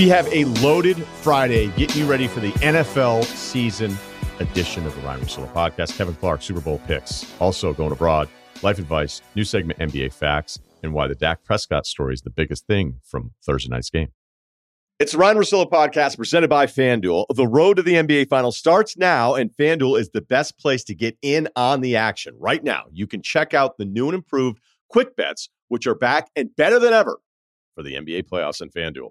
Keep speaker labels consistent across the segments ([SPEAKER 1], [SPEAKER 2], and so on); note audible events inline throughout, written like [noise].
[SPEAKER 1] We have a loaded Friday getting you ready for the NFL season edition of the Ryen Russillo podcast. Kevin Clark, Super Bowl picks, also going abroad, life advice, new segment, NBA Fax, and why the Dak Prescott story is the biggest thing from Thursday night's game. It's the Ryen Russillo podcast presented by FanDuel. The road to the NBA Finals starts now, and FanDuel is the best place to get in on the action. Right now, you can check out the new and improved Quick Bets, which are back and better than ever for the NBA playoffs and FanDuel.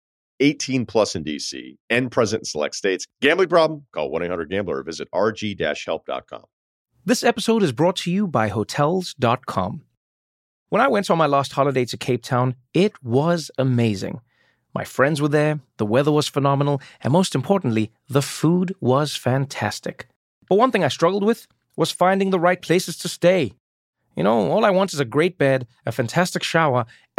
[SPEAKER 1] 18 plus in DC and present in select states. Gambling problem? Call 1 800 Gambler or visit rg help.com.
[SPEAKER 2] This episode is brought to you by Hotels.com. When I went on my last holiday to Cape Town, it was amazing. My friends were there, the weather was phenomenal, and most importantly, the food was fantastic. But one thing I struggled with was finding the right places to stay. You know, all I want is a great bed, a fantastic shower,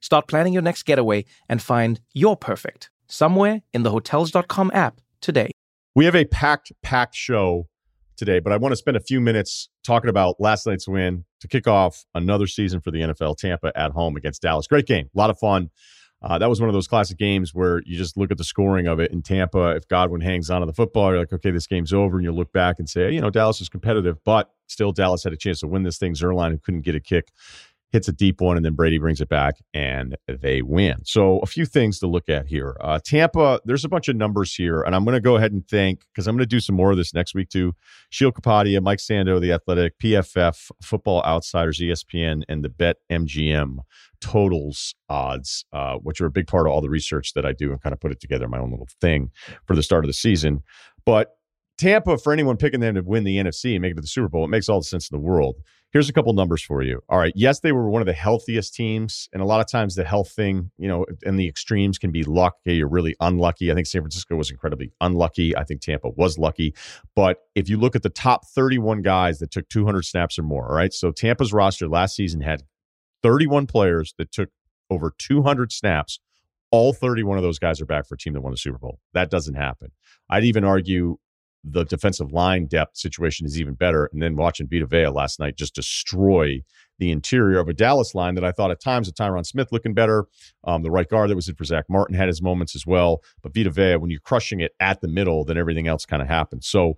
[SPEAKER 2] start planning your next getaway and find your perfect somewhere in the Hotels.com app today.
[SPEAKER 1] We have a packed, packed show today, but I want to spend a few minutes talking about last night's win to kick off another season for the NFL. Tampa at home against Dallas. Great game, a lot of fun. Uh, that was one of those classic games where you just look at the scoring of it in Tampa. If Godwin hangs on to the football, you're like, okay, this game's over. And you look back and say, you know, Dallas is competitive, but still Dallas had a chance to win this thing. Zuerlein couldn't get a kick hits a deep one, and then Brady brings it back and they win. So, a few things to look at here. Uh, Tampa, there's a bunch of numbers here, and I'm going to go ahead and thank because I'm going to do some more of this next week too. Sheil Kapadia, Mike Sando, The Athletic, PFF, Football Outsiders, ESPN, and the Bet MGM totals odds, uh, which are a big part of all the research that I do and kind of put it together my own little thing for the start of the season. But Tampa, for anyone picking them to win the NFC and make it to the Super Bowl, it makes all the sense in the world. Here's a couple numbers for you. All right. Yes, they were one of the healthiest teams. And a lot of times the health thing, you know, and the extremes can be luck. You're really unlucky. I think San Francisco was incredibly unlucky. I think Tampa was lucky. But if you look at the top 31 guys that took 200 snaps or more, all right. So Tampa's roster last season had 31 players that took over 200 snaps. All 31 of those guys are back for a team that won the Super Bowl. That doesn't happen. I'd even argue the defensive line depth situation is even better. And then watching Vita Vea last night just destroy the interior of a Dallas line that I thought at times with Tyron Smith looking better. Um, the right guard that was in for Zach Martin had his moments as well. But Vita Vea, when you're crushing it at the middle, then everything else kind of happens. So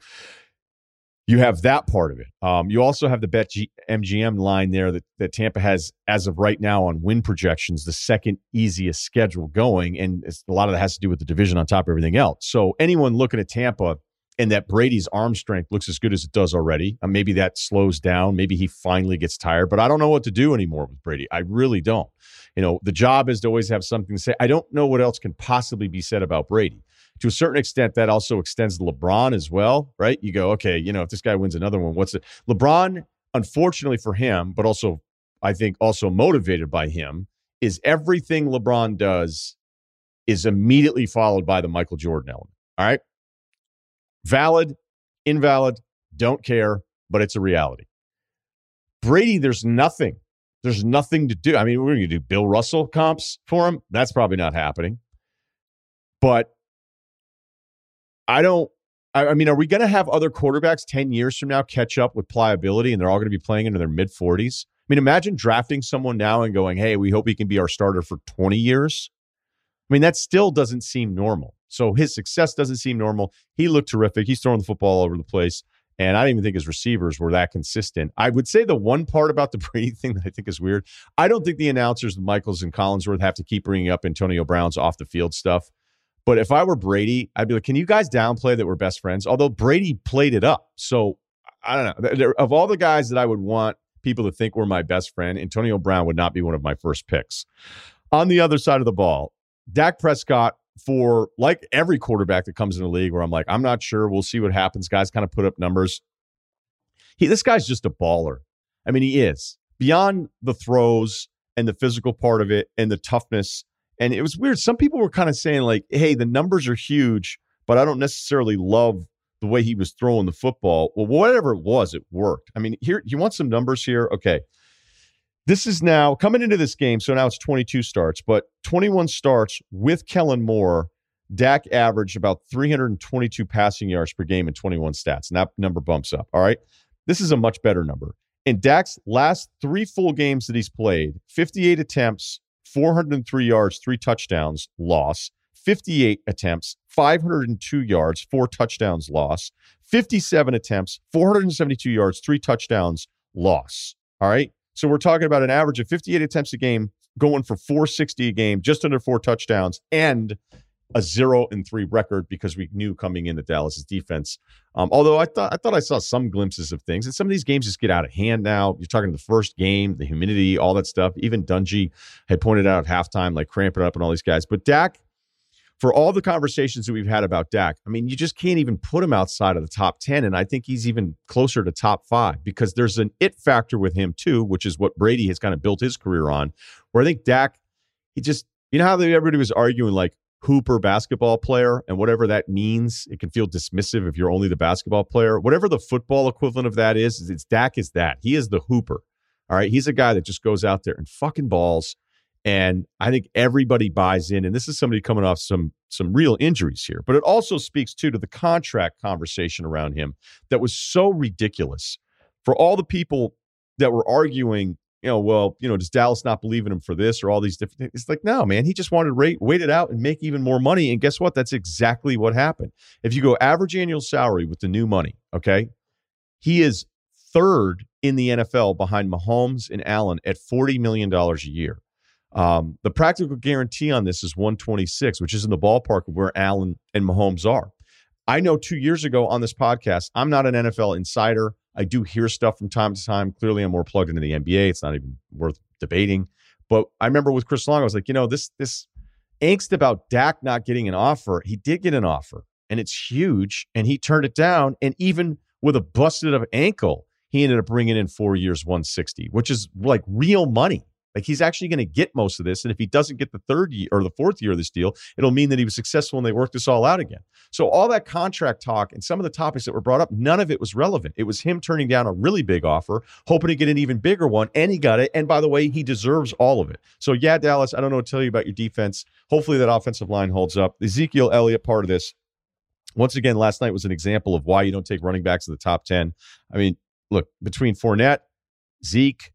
[SPEAKER 1] you have that part of it. Um, you also have the Bet G- MGM line there that, that Tampa has, as of right now, on win projections, the second easiest schedule going. And a lot of that has to do with the division on top of everything else. So anyone looking at Tampa – and that Brady's arm strength looks as good as it does already. Uh, maybe that slows down. Maybe he finally gets tired, but I don't know what to do anymore with Brady. I really don't. You know, the job is to always have something to say. I don't know what else can possibly be said about Brady. To a certain extent, that also extends to LeBron as well, right? You go, okay, you know, if this guy wins another one, what's it? LeBron, unfortunately for him, but also, I think, also motivated by him, is everything LeBron does is immediately followed by the Michael Jordan element. All right. Valid, invalid, don't care, but it's a reality. Brady, there's nothing. There's nothing to do. I mean, we're going to do Bill Russell comps for him. That's probably not happening. But I don't. I, mean, are we going to have other quarterbacks 10 years from now catch up with pliability and they're all going to be playing into their mid 40s? I mean, imagine drafting someone now and going, hey, we hope he can be our starter for 20 years. I mean, that still doesn't seem normal. So his success doesn't seem normal. He looked terrific. He's throwing the football all over the place. And I don't even think his receivers were that consistent. I would say the one part about the [laughs] Brady thing that I think is weird, I don't think the announcers, Michaels and Collinsworth, have to keep bringing up Antonio Brown's off the field stuff. But if I were Brady, I'd be like, can you guys downplay that we're best friends? Although Brady played it up. So I don't know. Of all the guys that I would want people to think were my best friend, Antonio Brown would not be one of my first picks. On the other side of the ball, Dak Prescott, for like every quarterback that comes in the league, where I'm like, I'm not sure. We'll see what happens. Guys kind of put up numbers. He, this guy's just a baller. I mean, he is beyond the throws and the physical part of it and the toughness. And it was weird. Some people were kind of saying, like, hey, the numbers are huge, but I don't necessarily love the way he was throwing the football. Well, whatever it was, it worked. I mean, here, you want some numbers here? Okay. This is now coming into this game. So now it's 22 starts, but 21 starts with Kellen Moore. Dak averaged about 322 passing yards per game in 21 stats. And that number bumps up. All right. This is a much better number. In Dak's last three full games that he's played, 58 attempts, 403 yards, three touchdowns, loss. 58 attempts, 502 yards, four touchdowns, loss. 57 attempts, 472 yards, three touchdowns, loss. All right. So we're talking about an average of 58 attempts a game, going for 460 a game, just under four touchdowns, and a zero and three record because we knew coming in the Dallas's defense. Um, although I thought I thought I saw some glimpses of things, and some of these games just get out of hand now. You're talking the first game, the humidity, all that stuff. Even Dungy had pointed out at halftime, like cramping up and all these guys. But Dak, for all the conversations that we've had about Dak, I mean, you just can't even put him outside of the top 10. And I think he's even closer to top five because there's an it factor with him, too, which is what Brady has kind of built his career on. Where I think Dak, he just, you know how everybody was arguing, like, hooper basketball player and whatever that means it can feel dismissive if you're only the basketball player whatever the football equivalent of that is it's Dak is that he is the hooper all right he's a guy that just goes out there and fucking balls and I think everybody buys in and this is somebody coming off some some real injuries here but it also speaks too to the contract conversation around him that was so ridiculous for all the people that were arguing you know, well, you know, does Dallas not believe in him for this or all these different things? It's like, no, man, he just wanted to rate, wait it out and make even more money. And guess what? That's exactly what happened. If you go average annual salary with the new money, okay, he is third in the NFL behind Mahomes and Allen at $40 million a year. Um, the practical guarantee on this is 126, which is in the ballpark of where Allen and Mahomes are. I know two years ago on this podcast, I'm not an NFL insider. I do hear stuff from time to time. Clearly, I'm more plugged into the NBA. It's not even worth debating. But I remember with Chris Long, I was like, you know, this this angst about Dak not getting an offer. He did get an offer, and it's huge, and he turned it down. And even with a busted up ankle, he ended up bringing in four years, 160, which is like real money. Like he's actually going to get most of this. And if he doesn't get the third year or the fourth year of this deal, it'll mean that he was successful and they worked this all out again. So all that contract talk and some of the topics that were brought up, none of it was relevant. It was him turning down a really big offer, hoping to get an even bigger one, and he got it. And by the way, he deserves all of it. So yeah, Dallas, I don't know what to tell you about your defense. Hopefully that offensive line holds up. Ezekiel Elliott, part of this. Once again, last night was an example of why you don't take running backs in the top 10. I mean, look, between Fournette, Zeke,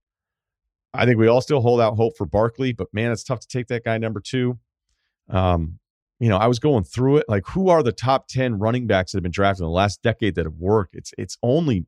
[SPEAKER 1] I think we all still hold out hope for Barkley, but man, it's tough to take that guy number two. Um, you know, I was going through it. Like, who are the top 10 running backs that have been drafted in the last decade that have worked? It's it's only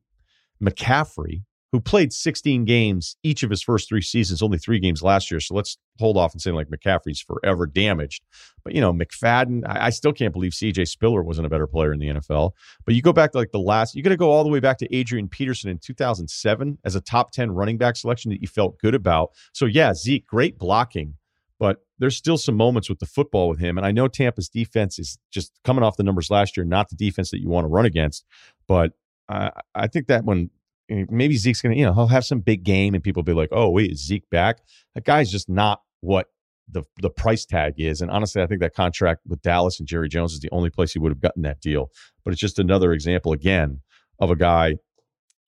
[SPEAKER 1] McCaffrey, who played 16 games each of his first three seasons, only three games last year. So let's hold off and say like McCaffrey's forever damaged. But you know, McFadden, I, I still can't believe CJ Spiller wasn't a better player in the NFL. But you go back to like the last, you got to go all the way back to Adrian Peterson in 2007 as a top 10 running back selection that you felt good about. So yeah, Zeke, great blocking. But there's still some moments with the football with him. And I know Tampa's defense is just coming off the numbers last year, not the defense that you want to run against. But I, I think that when maybe Zeke's gonna, you know, he'll have some big game and people be like, oh, wait, is Zeke back? That guy's just not what the the price tag is. And honestly, I think that contract with Dallas and Jerry Jones is the only place he would have gotten that deal. But it's just another example again of a guy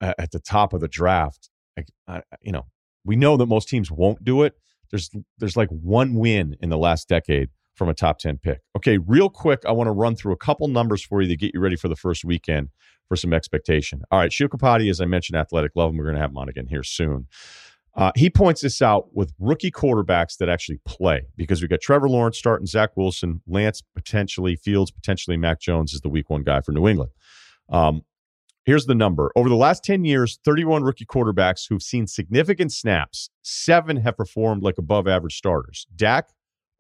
[SPEAKER 1] at the top of the draft. I, you know, we know that most teams won't do it. There's there's like one win in the last decade from a top 10 pick. Okay, real quick, I want to run through a couple numbers for you to get you ready for the first weekend for some expectation. All right, Sheil Kapadia, as I mentioned, athletic love him. We're going to have him on again here soon. Uh, he points this out with rookie quarterbacks that actually play because we've got Trevor Lawrence starting, Zach Wilson, Lance potentially, Fields potentially, Mac Jones is the week one guy for New England. Um, here's the number over the last 10 years 31 rookie quarterbacks who've seen significant snaps, seven have performed like above average starters. Dak,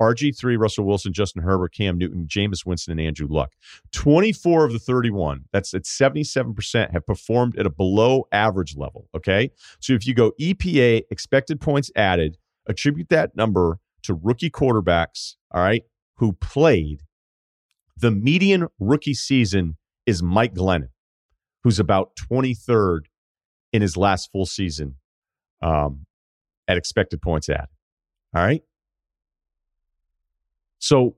[SPEAKER 1] RG3, Russell Wilson, Justin Herbert, Cam Newton, Jameis Winston, and Andrew Luck. 24 of the 31, that's at 77%, have performed at a below average level. Okay. So if you go EPA, expected points added, attribute that number to rookie quarterbacks, all right, who played. The median rookie season is Mike Glennon, who's about 23rd in his last full season um, at expected points added. All right. So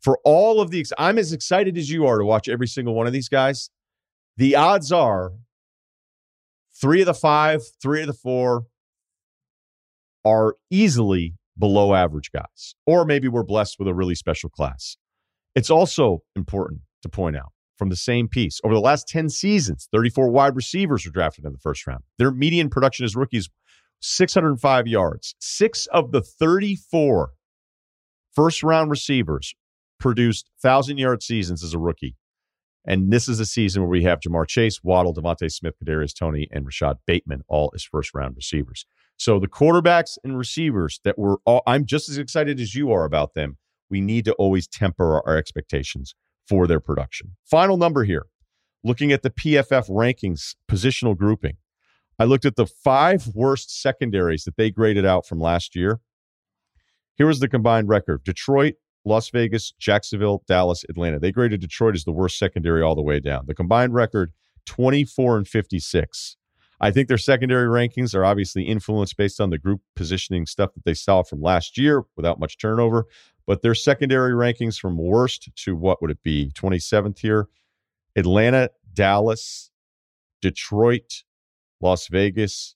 [SPEAKER 1] for all of the, I'm as excited as you are to watch every single one of these guys. The odds are three of the five, three of the four are easily below average guys, or maybe we're blessed with a really special class. It's also important to point out from the same piece over the last 10 seasons, 34 wide receivers were drafted in the first round. Their median production as rookies, 605 yards. Six of the 34 first round receivers produced 1,000 yard seasons as a rookie. And this is a season where we have Ja'Marr Chase, Waddle, DeVonta Smith, Kadarius Toney, and Rashod Bateman, all as first round receivers. So the quarterbacks and receivers that were all, I'm just as excited as you are about them. We need to always temper our expectations for their production. Final number here looking at the PFF rankings positional grouping. I looked at the five worst secondaries that they graded out from last year. Here was the combined record Detroit, Las Vegas, Jacksonville, Dallas, Atlanta. They graded Detroit as the worst secondary all the way down. The combined record 24 and 56. I think their secondary rankings are obviously influenced based on the group positioning stuff that they saw from last year without much turnover. But their secondary rankings from worst to what would it be? 27th here Atlanta, Dallas, Detroit, Las Vegas,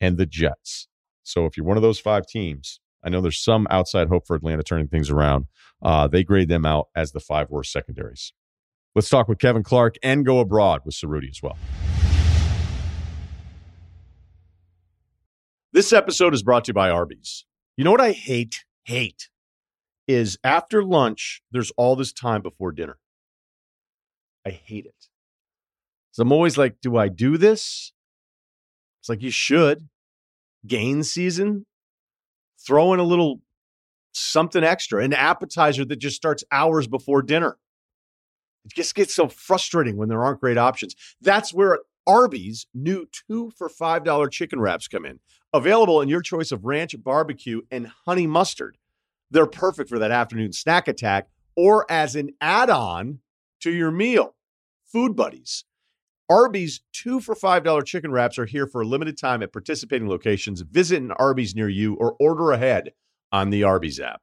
[SPEAKER 1] and the Jets. So if you're one of those five teams, I know there's some outside hope for Atlanta turning things around. Uh, they grade them out as the five worst secondaries. Let's talk with Kevin Clark and go abroad with Ceruti as well. This episode is brought to you by Arby's. You know what I hate? Hate is after lunch, there's all this time before dinner. I hate it. So I'm always like, do I do this? It's like you should. Gain season, throw in a little something extra, an appetizer that just starts hours before dinner. It just gets so frustrating when there aren't great options. That's where Arby's new two for $5 chicken wraps come in. Available in your choice of ranch, barbecue, and honey mustard. They're perfect for that afternoon snack attack or as an add on to your meal. Food Buddies. Arby's two for $5 chicken wraps are here for a limited time at participating locations. Visit an Arby's near you or order ahead on the Arby's app.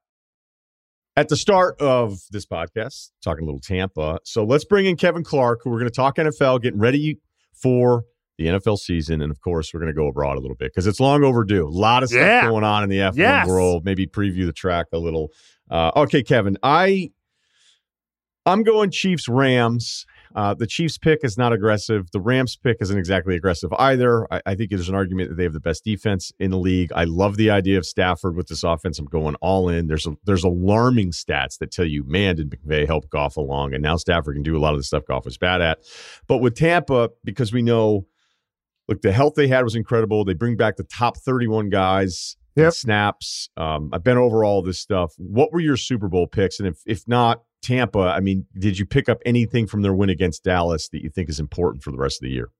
[SPEAKER 1] At the start of this podcast, talking a little Tampa. So let's bring in Kevin Clark, who we're going to talk NFL, getting ready for the NFL season. And of course, we're going to go abroad a little bit because it's long overdue. A lot of stuff yeah. going on in the F1 yes. world. Maybe preview the track a little. Uh, okay, Kevin, I I'm going Chiefs Rams. Uh, the Chiefs pick is not aggressive. The Rams pick isn't exactly aggressive either. I, I, think there's an argument that they have the best defense in the league. I love the idea of Stafford with this offense. I'm going all in. There's a, there's alarming stats that tell you, man, did McVay help Goff along, and now Stafford can do a lot of the stuff Goff was bad at. But with Tampa, because we know, look, the health they had was incredible. They bring back the top 31 guys. Yep. Snaps. Um, I've been over all this stuff. What were your Super Bowl picks? And if if not, Tampa, I mean, did you pick up anything from their win against Dallas that you think is important for the rest of the year?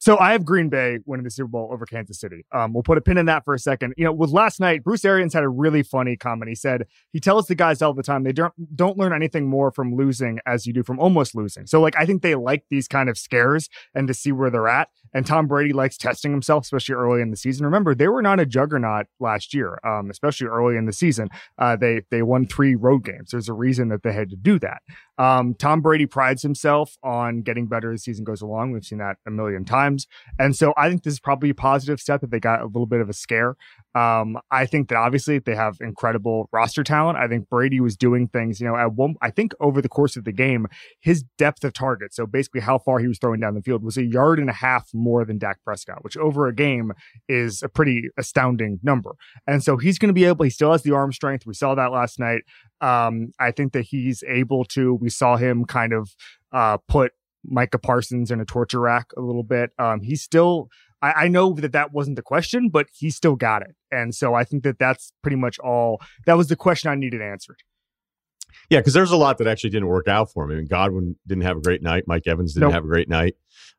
[SPEAKER 3] So I have Green Bay winning the Super Bowl over Kansas City. Um, we'll put a pin in that for a second. You know, with last night, Bruce Arians had a really funny comment. He said he tells the guys all the time they don't don't learn anything more from losing as you do from almost losing. So like I think they like these kind of scares and to see where they're at. And Tom Brady likes testing himself, especially early in the season. Remember, they were not a juggernaut last year, um, especially early in the season. Uh, they they won three road games. There's a reason that they had to do that. Um, Tom Brady prides himself on getting better as the season goes along. We've seen that a million times. And so I think this is probably a positive step that they got a little bit of a scare. Um, I think that obviously they have incredible roster talent. I think Brady was doing things, you know, at one, I think over the course of the game, his depth of target, so basically how far he was throwing down the field, was a yard and a half more than Dak Prescott, which over a game is a pretty astounding number. And so he's going to be able, he still has the arm strength. We saw that last night. Um, I think that he's able to, we saw him kind of uh, put Micah Parsons in a torture rack a little bit. Um, he's still I, I know that that wasn't the question, but he still got it. And so I think that that's pretty much all. That was the question I needed answered.
[SPEAKER 1] Yeah, because there's a lot that actually didn't work out for him. I mean, Godwin didn't have a great night. Mike Evans didn't nope. have a great night.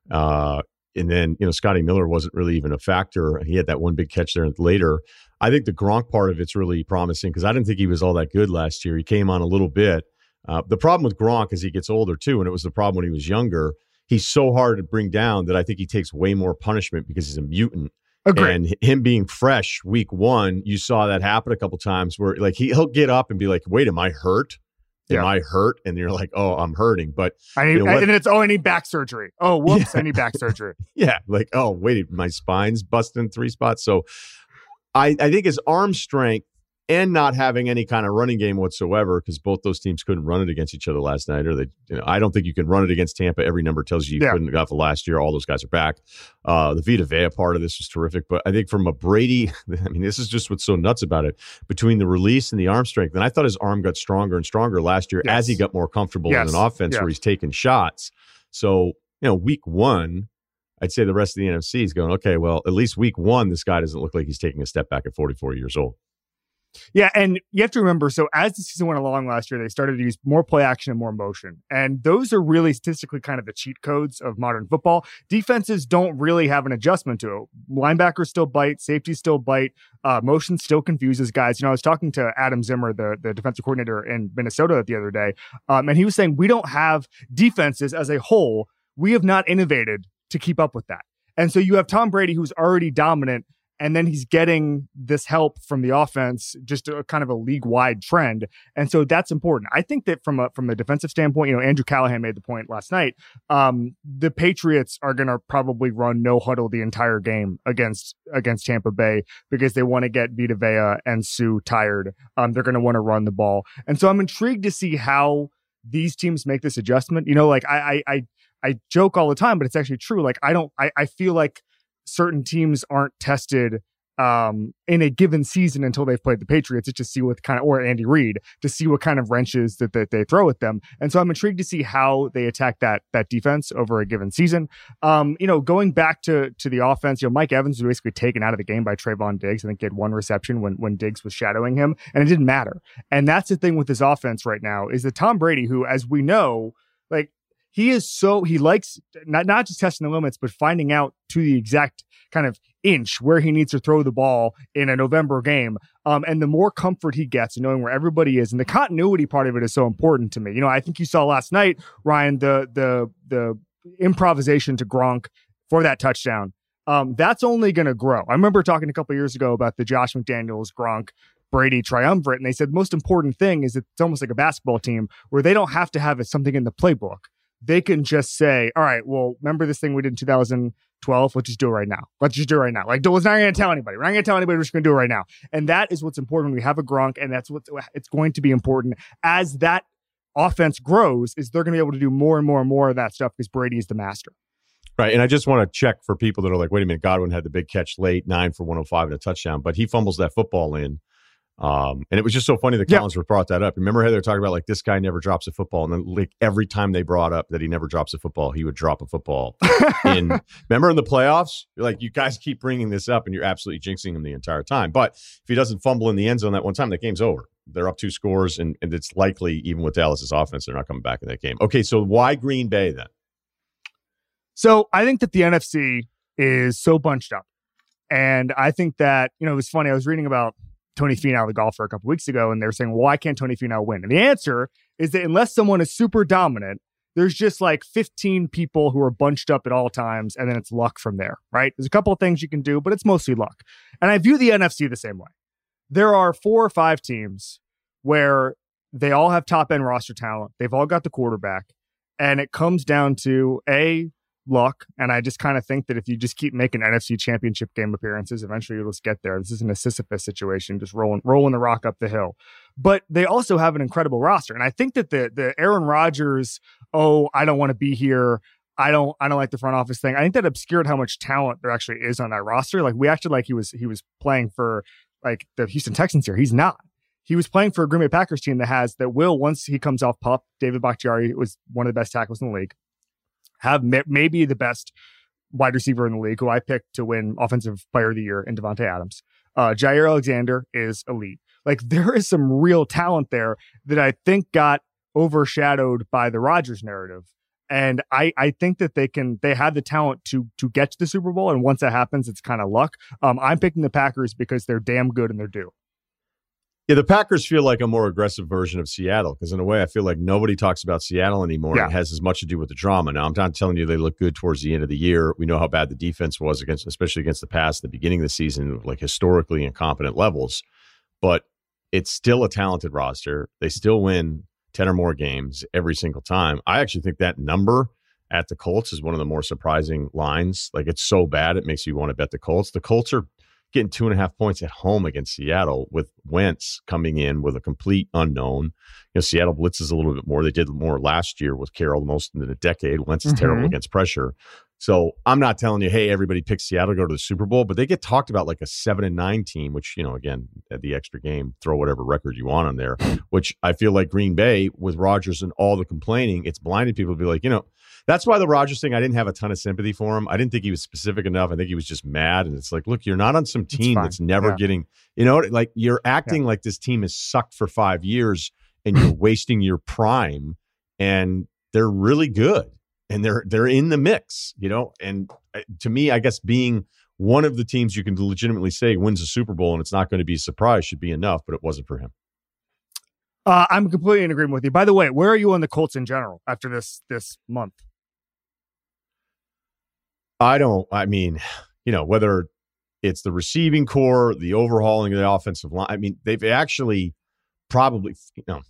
[SPEAKER 1] Uh, and then, you know, Scotty Miller wasn't really even a factor. He had that one big catch there later. I think the Gronk part of it's really promising because I didn't think he was all that good last year. He came on a little bit. Uh, the problem with Gronk as he gets older too, and it was the problem when he was younger. He's so hard to bring down that I think he takes way more punishment because he's a mutant.
[SPEAKER 3] Agreed.
[SPEAKER 1] And him being fresh week one, you saw that happen a couple times where like he, he'll get up and be like, "Wait, am I hurt? Am yeah. I hurt?" And you're like, "Oh, I'm hurting." But
[SPEAKER 3] I need, you know and it's oh, I need back surgery. Oh, [laughs] whoops, yeah. I need back surgery. [laughs]
[SPEAKER 1] yeah, like oh, wait, my spine's busting in three spots. So I, I think his arm strength and not having any kind of running game whatsoever because both those teams couldn't run it against each other last night. Or they, you know, I don't think you can run it against Tampa. Every number tells you you yeah. couldn't got for last year. All those guys are back. Uh, the Vita Vea part of this was terrific, but I think from a Brady, [laughs] I mean, this is just what's so nuts about it. Between the release and the arm strength, and I thought his arm got stronger and stronger last year yes. as he got more comfortable yes. in an offense yeah. where he's taking shots. So you know, week one, I'd say the rest of the NFC is going, okay, well, at least week one, this guy doesn't look like he's taking a step back at 44 years old.
[SPEAKER 3] Yeah, and you have to remember so as the season went along last year, they started to use more play action and more motion. And those are really statistically kind of the cheat codes of modern football. Defenses don't really have an adjustment to it. Linebackers still bite, safety still bite, uh, motion still confuses guys. You know, I was talking to Adam Zimmer, the, the defensive coordinator in Minnesota the other day, um, and he was saying we don't have defenses as a whole. We have not innovated to keep up with that. And so you have Tom Brady, who's already dominant and then he's getting this help from the offense, just a kind of a league wide trend, and so that's important. I think that from a from a defensive standpoint, you know, Andrew Callahan made the point last night. Um, the Patriots are going to probably run no huddle the entire game against against Tampa Bay because they want to get Vita Vea and Suh tired. Um, they're going to want to run the ball, and so I'm intrigued to see how these teams make this adjustment. You know, like I I I, I joke all the time, but it's actually true. Like I don't I I feel like certain teams aren't tested um, in a given season until they've played the Patriots to see what kind of, or Andy Reid, to see what kind of wrenches that, that they throw at them. And so I'm intrigued to see how they attack that that defense over a given season. Um, you know, going back to to the offense, you know, Mike Evans was basically taken out of the game by Trevon Diggs. I think he had one reception when when Diggs was shadowing him, and it didn't matter. And that's the thing with this offense right now is that Tom Brady, who, as we know, like he is so he likes not not just testing the limits, but finding out to the exact kind of inch where he needs to throw the ball in a November game. Um, and the more comfort he gets in knowing where everybody is, and the continuity part of it is so important to me. You know, I think you saw last night, Ryen, the the the improvisation to Gronk for that touchdown. Um, that's only going to grow. I remember talking a couple years ago about the Josh McDaniels Gronk Brady triumvirate, and they said the most important thing is it's almost like a basketball team where they don't have to have something in the playbook. They can just say, "All right, well, remember this thing we did in 2000." 12. Let's just do it right now. Let's just do it right now. Like, let's not going to tell anybody. We're not going to tell anybody. We're just going to do it right now. And that is what's important. We have a Gronk, and that's what it's going to be important as that offense grows. Is they're going to be able to do more and more and more of that stuff because Brady is the master.
[SPEAKER 1] Right. And I just want to check for people that are like, wait a minute, Godwin had the big catch late, nine for 105 and a touchdown, but he fumbles that football in. Um, and it was just so funny that Collinsworth yeah. brought that up. Remember how they were talking about like this guy never drops a football, and then like every time they brought up that he never drops a football, he would drop a football. [laughs] in remember in the playoffs, you're like you guys keep bringing this up, and you're absolutely jinxing him the entire time. But if he doesn't fumble in the end zone that one time, the game's over. They're up two scores, and, and it's likely even with Dallas's offense, they're not coming back in that game. Okay, so why Green Bay then?
[SPEAKER 3] So I think that the NFC is so bunched up, and I think that you know it was funny. I was reading about Tony Finau, the golfer, a couple weeks ago, and they were saying, why can't Tony Finau win? And the answer is that unless someone is super dominant, there's just like 15 people who are bunched up at all times, and then it's luck from there, right? There's a couple of things you can do, but it's mostly luck. And I view the NFC the same way. There are four or five teams where they all have top end roster talent, they've all got the quarterback, and it comes down to A, luck. And I just kind of think that if you just keep making NFC championship game appearances, eventually you'll just get there. This isn't a Sisyphus situation, just rolling rolling the rock up the hill. But they also have an incredible roster. And I think that the the Aaron Rodgers, oh, I don't want to be here. I don't I don't like the front office thing. I think that obscured how much talent there actually is on that roster. Like we acted like he was he was playing for like the Houston Texans here. He's not. He was playing for a Green Bay Packers team that has that will once he comes off pup. David Bakhtiari was one of the best tackles in the league have maybe the best wide receiver in the league, who I picked to win Offensive Player of the Year in Davante Adams. Uh, Jaire Alexander is elite. Like [laughs] there is some real talent there that I think got overshadowed by the Rodgers narrative. And I, I think that they can they have the talent to to get to the Super Bowl. And once that happens, it's kind of luck. Um, I'm picking the Packers because they're damn good and they're due.
[SPEAKER 1] Yeah, the Packers feel like a more aggressive version of Seattle because, in a way, I feel like nobody talks about Seattle anymore. Yeah. It has as much to do with the drama. Now, I'm not telling you they look good towards the end of the year. We know how bad the defense was against, especially against the pass at the beginning of the season, like historically incompetent levels. But it's still a talented roster. They still win 10 or more games every single time. I actually think that number at the Colts is one of the more surprising lines. Like it's so bad, it makes you want to bet the Colts. The Colts are getting two and a half points at home against Seattle with Wentz coming in with a complete unknown. You know, Seattle blitzes a little bit more. They did more last year with Carroll most in a decade. Wentz is mm-hmm. terrible against pressure. So I'm not telling you, hey, everybody pick Seattle to go to the Super Bowl, but they get talked about like a seven and nine team, which, you know, again, at the extra game, throw whatever record you want on there, which I feel like Green Bay with Rodgers and all the complaining, it's blinded people to be like, you know, that's why the Rodgers thing, I didn't have a ton of sympathy for him. I didn't think he was specific enough. I think he was just mad. And it's like, look, you're not on some team that's never yeah. getting, you know, like you're acting yeah. like this team has sucked for five years and you're [clears throat] wasting your prime and they're really good and they're they're in the mix, you know. And uh, to me, I guess being one of the teams you can legitimately say wins a Super Bowl and it's not going to be a surprise should be enough, but it wasn't for him.
[SPEAKER 3] Uh, I'm completely in agreement with you. By the way, where are you on the Colts in general after this this month?
[SPEAKER 1] I don't. I mean, you know, whether it's the receiving corps, the overhauling of the offensive line. I mean, they've actually probably, you know,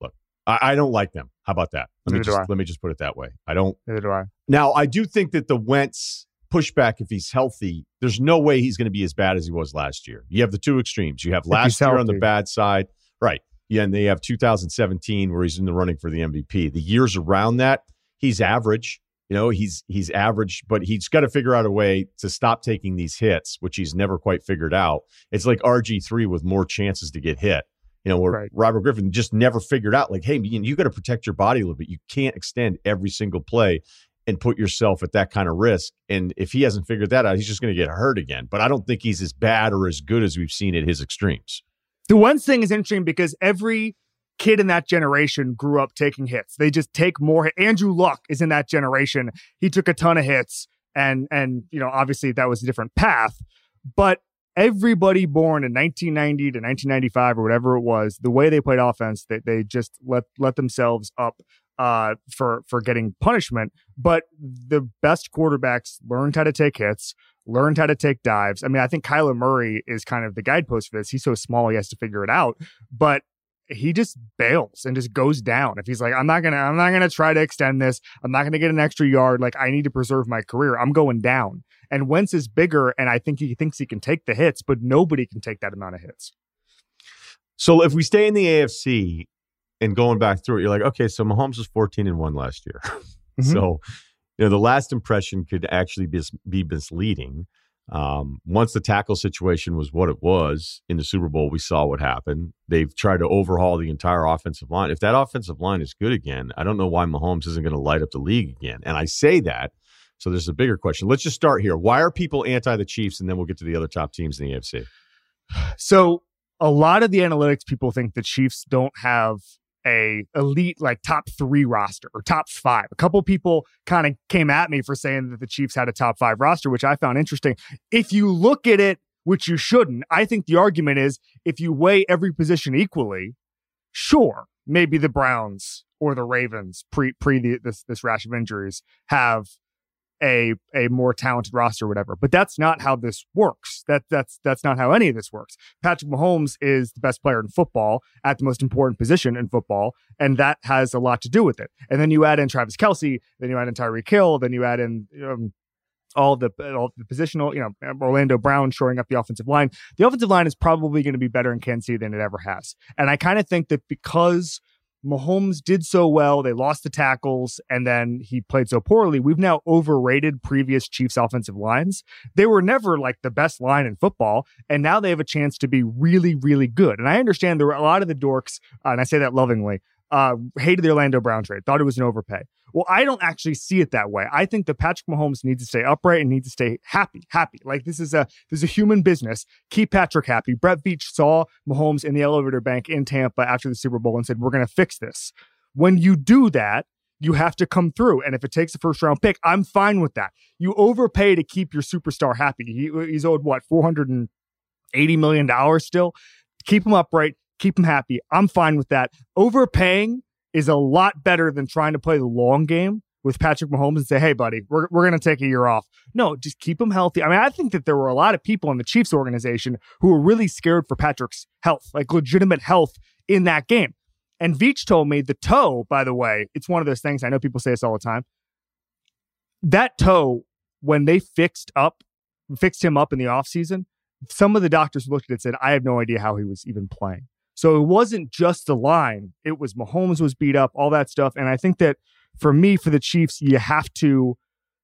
[SPEAKER 1] look, I, I don't like them. How about that? Let Neither me just let me just put it that way. I don't.
[SPEAKER 3] Neither do I.
[SPEAKER 1] Now, I do think that the Wentz pushback, if he's healthy, there's no way he's going to be as bad as he was last year. You have the two extremes. You have last year on the bad side, right? Yeah, and they have 2017 where he's in the running for the MVP. The years around that, he's average. You know, he's he's average, but he's got to figure out a way to stop taking these hits, which he's never quite figured out. It's like RG three with more chances to get hit you know, where right. Robert Griffin just never figured out, like, hey, you, you got to protect your body a little bit. You can't extend every single play and put yourself at that kind of risk. And if he hasn't figured that out, he's just going to get hurt again. But I don't think he's as bad or as good as we've seen at his extremes.
[SPEAKER 3] The one thing is interesting because every kid in that generation grew up taking hits. They just take more. Andrew Luck is in that generation. He took a ton of hits, and and you know obviously that was a different path. But everybody born in 1990 to 1995 or whatever it was, the way they played offense, they, they just let let themselves up uh, for for getting punishment. But the best quarterbacks learned how to take hits, learned how to take dives. I mean, I think Kyler Murray is kind of the guidepost for this. He's so small, he has to figure it out. But he just bails and just goes down. If he's like, I'm not gonna, I'm not gonna try to extend this. I'm not gonna get an extra yard. Like I need to preserve my career. I'm going down. And Wentz is bigger, and I think he thinks he can take the hits, but nobody can take that amount of hits.
[SPEAKER 1] So if we stay in the AFC and going back through it, you're like, okay, so Mahomes was 14 and one last year. [laughs] Mm-hmm. So, you know, the last impression could actually be, be misleading. Um, once the tackle situation was what it was in the Super Bowl, we saw what happened. They've tried to overhaul the entire offensive line. If that offensive line is good again, I don't know why Mahomes isn't going to light up the league again. And I say that so there's a bigger question. Let's just start here. Why are people anti the Chiefs? And then we'll get to the other top teams in the AFC.
[SPEAKER 3] So a lot of the analytics people think the Chiefs don't have a elite like top three roster or top five. A couple people kind of came at me for saying that the Chiefs had a top five roster, which I found interesting. If you look at it, which you shouldn't, I think the argument is if you weigh every position equally, sure, maybe the Browns or the Ravens pre pre the, this this rash of injuries have a a more talented roster or whatever. But that's not how this works. That that's that's not how any of this works. Patrick Mahomes is the best player in football at the most important position in football, and that has a lot to do with it. And then you add in Travis Kelce, then you add in Tyreek Hill, then you add in um, all the all the positional, you know, Orlando Brown shoring up the offensive line. The offensive line is probably going to be better in Kansas City than it ever has. And I kind of think that because Mahomes did so well. They lost the tackles and then he played so poorly. We've now overrated previous Chiefs offensive lines. They were never like the best line in football. And now they have a chance to be really, really good. And I understand there were a lot of the dorks, and I say that lovingly, uh, hated the Orlando Brown trade, thought it was an overpay. Well, I don't actually see it that way. I think that Patrick Mahomes needs to stay upright and needs to stay happy, happy. Like this is a this is a human business. Keep Patrick happy. Brett Veach saw Mahomes in the elevator bank in Tampa after the Super Bowl and said, "We're going to fix this." When you do that, you have to come through. And if it takes a first round pick, I'm fine with that. You overpay to keep your superstar happy. He, he's owed what, $480 million still? Keep him upright, keep him happy. I'm fine with that. Overpaying is a lot better than trying to play the long game with Patrick Mahomes and say, hey, buddy, we're, we're going to take a year off. No, just keep him healthy. I mean, I think that there were a lot of people in the Chiefs organization who were really scared for Patrick's health, like legitimate health in that game. And Veach told me the toe, by the way, it's one of those things. I know people say this all the time. That toe, when they fixed up, fixed him up in the offseason, some of the doctors looked at it and said, I have no idea how he was even playing. So it wasn't just the line. It was Mahomes was beat up, all that stuff. And I think that for me, for the Chiefs, you have to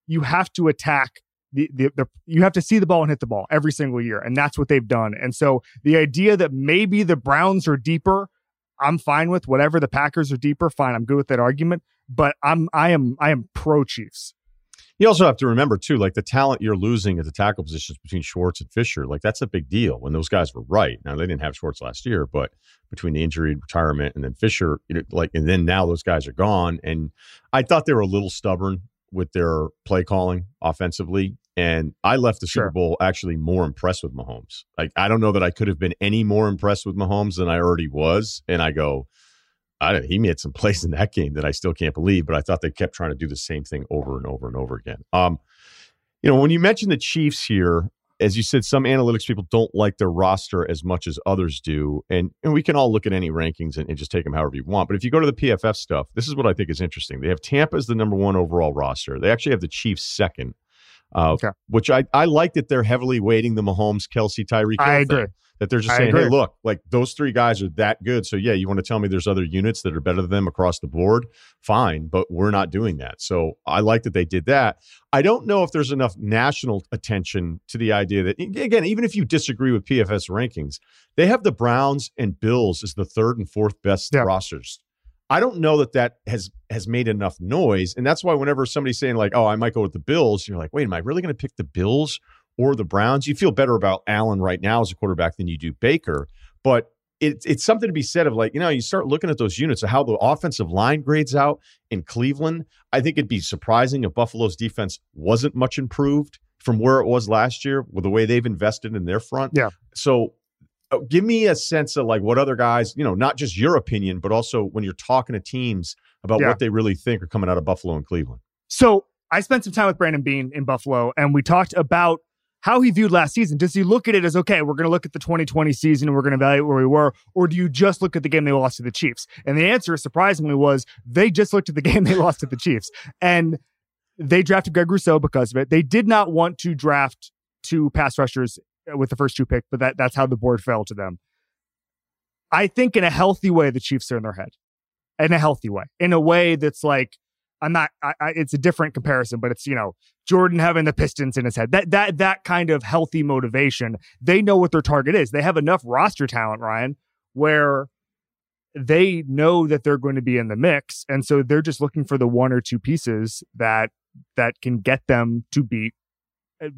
[SPEAKER 3] you have to attack the, the, the you have to see the ball and hit the ball every single year. And that's what they've done. And so the idea that maybe the Browns are deeper I'm fine with whatever the Packers are deeper. Fine, I'm good with that argument. But I'm I am I am pro Chiefs.
[SPEAKER 1] You also have to remember too, like the talent you're losing at the tackle positions between Schwartz and Fisher, like that's a big deal. When those guys were right, now they didn't have Schwartz last year, but between the injury, and retirement, and then Fisher, you know, like, and then now those guys are gone. And I thought they were a little stubborn with their play calling offensively. And I left the sure. Super Bowl actually more impressed with Mahomes. Like I don't know that I could have been any more impressed with Mahomes than I already was. And I go, I don't, he made some plays in that game that I still can't believe, but I thought they kept trying to do the same thing over and over and over again. Um, you know, when you mention the Chiefs here, as you said, some analytics people don't like their roster as much as others do. And, and we can all look at any rankings and, and, just take them however you want. But if you go to the PFF stuff, this is what I think is interesting. They have Tampa as the number one overall roster. They actually have the Chiefs second. Uh, okay. Which I, I like that they're heavily weighting the Mahomes, Kelce, Tyreek.
[SPEAKER 3] I agree.
[SPEAKER 1] That they're just saying, hey, look, like those three guys are that good. So yeah, you want to tell me there's other units that are better than them across the board? Fine, but we're not doing that. So I like that they did that. I don't know if there's enough national attention to the idea that again, even if you disagree with PFS rankings, they have the Browns and Bills as the third and fourth best yeah. rosters I don't know that that has has made enough noise, and that's why whenever somebody's saying like, "Oh, I might go with the Bills," you're like, "Wait, am I really going to pick the Bills or the Browns?" You feel better about Allen right now as a quarterback than you do Baker, but it's it's something to be said of like you know you start looking at those units of how the offensive line grades out in Cleveland. I think it'd be surprising if Buffalo's defense wasn't much improved from where it was last year with the way they've invested in their front.
[SPEAKER 3] Yeah.
[SPEAKER 1] So Oh, give me a sense of like what other guys, you know, not just your opinion, but also when you're talking to teams about yeah. what they really think are coming out of Buffalo and Cleveland.
[SPEAKER 3] So I spent some time with Brandon Beane in Buffalo, and we talked about how he viewed last season. Does he look at it as okay, we're going to look at the 2020 season and we're going to evaluate where we were, or do you just look at the game they lost to the Chiefs? And the answer, surprisingly, was they just looked at the [laughs] game they lost to the Chiefs, and they drafted Greg Rousseau because of it. They did not want to draft two pass rushers uh, with the first two picks, but that, that's how the board fell to them. I think in a healthy way, the Chiefs are in their head. In a healthy way. In a way that's like, I'm not. I, I, it's a different comparison, but it's you know Jordan having the Pistons in his head. That that that kind of healthy motivation. They know what their target is. They have enough roster talent, Ryen, where they know that they're going to be in the mix, and so they're just looking for the one or two pieces that that can get them to beat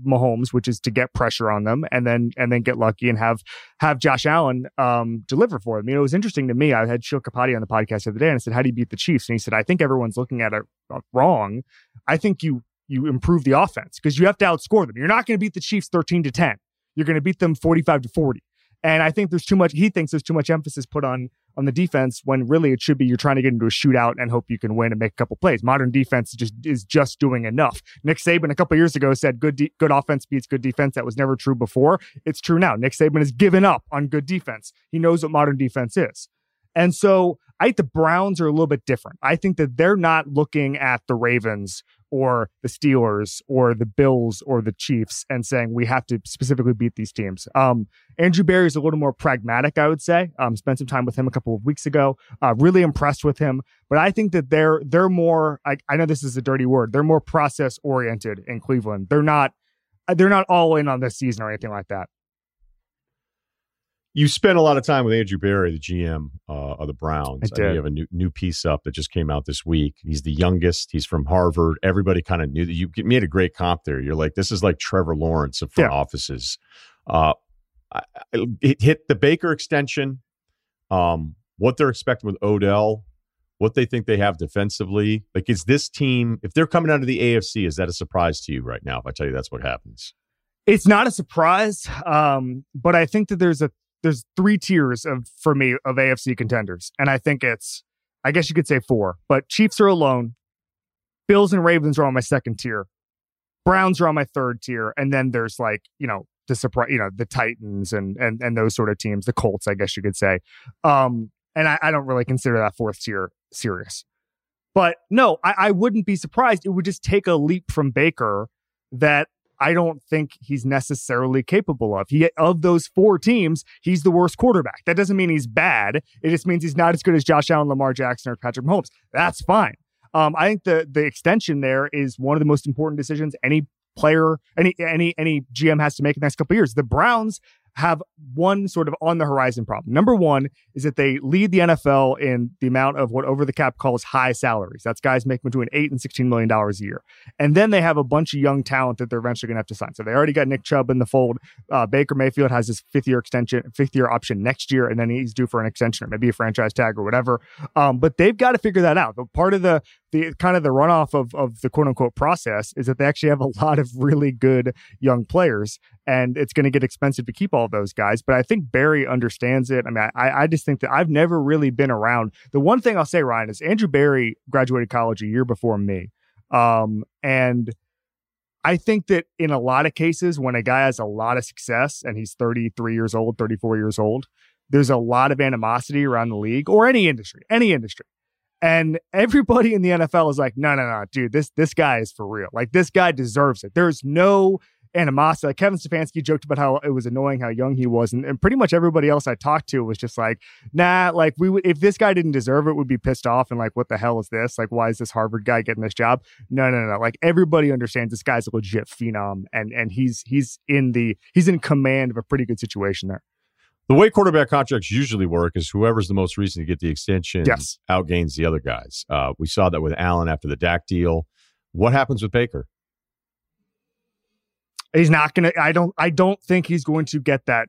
[SPEAKER 3] Mahomes, which is to get pressure on them and then and then get lucky and have have Josh Allen um, deliver for them. You know, it was interesting to me. I had Sheil Kapadia on the podcast the other day and I said, "How do you beat the Chiefs?" And he said, "I think everyone's looking at it uh, wrong. I think you you improve the offense because you have to outscore them. You're not going to beat the Chiefs 13 to 10. You're going to beat them 45 to 40. And I think there's too much. He thinks there's too much emphasis put on on the defense when really it should be you're trying to get into a shootout and hope you can win and make a couple plays. Modern defense just is just doing enough. Nick Saban a couple years ago said good de- good offense beats good defense. That was never true before. It's true now. Nick Saban has given up on good defense. He knows what modern defense is. And so I think the Browns are a little bit different. I think that they're not looking at the Ravens or the Steelers or the Bills or the Chiefs and saying we have to specifically beat these teams. Um, Andrew Berry is a little more pragmatic, I would say. Um, spent some time with him a couple of weeks ago. Uh, really impressed with him, but I think that they're they're more. I, I know this is a dirty word. They're more process oriented in Cleveland. They're not they're not all in on this season or anything like that.
[SPEAKER 1] You spent a lot of time with Andrew Berry, the GM uh, of the Browns.
[SPEAKER 3] I
[SPEAKER 1] I mean, you have a new, new piece up that just came out this week. He's the youngest. He's from Harvard. Everybody kind of knew that. You made a great comp there. You're like, this is like Trevor Lawrence of front
[SPEAKER 3] Yeah.
[SPEAKER 1] offices. Uh, I- it hit the Baker extension, um, what they're expecting with Odell, what they think they have defensively. Like, is this team, if they're coming out of the AFC, is that a surprise to you right now? If I tell you that's what happens,
[SPEAKER 3] It's not a surprise, um, but I think that there's a there's three tiers of for me of AFC contenders, and I think it's I guess you could say four, but Chiefs are alone, Bills and Ravens are on my second tier, Browns are on my third tier, and then there's like you know the surprise, you know the Titans and and and those sort of teams, the Colts, I guess you could say, um, and I, I don't really consider that fourth tier serious. But no, I, I wouldn't be surprised. It would just take a leap from Baker that I don't think he's necessarily capable of. He of those four teams, he's the worst quarterback. That doesn't mean he's bad. It just means he's not as good as Josh Allen, Lamar Jackson, or Patrick Mahomes. That's fine. Um, I think the the extension there is one of the most important decisions any player, any any any GM has to make in the next couple years. The Browns have one sort of on the horizon problem. Number one is that they lead the NFL in the amount of what over the cap calls high salaries. That's guys making between eight and sixteen million dollars a year. And then they have a bunch of young talent that they're eventually going to have to sign. So they already got Nick Chubb in the fold. Uh, Baker Mayfield has his fifth year extension, fifth year option next year, and then he's due for an extension or maybe a franchise tag or whatever. Um, but they've got to figure that out. But part of the the kind of the runoff of of the quote unquote process is that they actually have a lot of really good young players, and it's going to get expensive to keep all those guys. But I think Berry understands it. I mean, I I just think that I've never really been around. The one thing I'll say, Ryen, is Andrew Berry graduated college a year before me. Um, and I think that in a lot of cases, when a guy has a lot of success and he's 33 years old, 34 years old, there's a lot of animosity around the league or any industry, any industry. And everybody in the NFL is like, no, no, no, dude, this this guy is for real. Like this guy deserves it. There's no animosity. Like Kevin Stefanski joked about how it was annoying how young he was, and, and pretty much everybody else I talked to was just like, nah, like we would if this guy didn't deserve it, would be pissed off and like, what the hell is this? Like, why is this Harvard guy getting this job? No, no, no. Like everybody understands this guy's a legit phenom, and and he's he's in the he's in command of a pretty good situation there.
[SPEAKER 1] The way quarterback contracts usually work is whoever's the most recent to get the extension
[SPEAKER 3] Yes.
[SPEAKER 1] outgains the other guys. Uh, we saw that with Allen after the Dak deal. What happens with Baker?
[SPEAKER 3] He's not gonna. I don't. I don't think he's going to get that.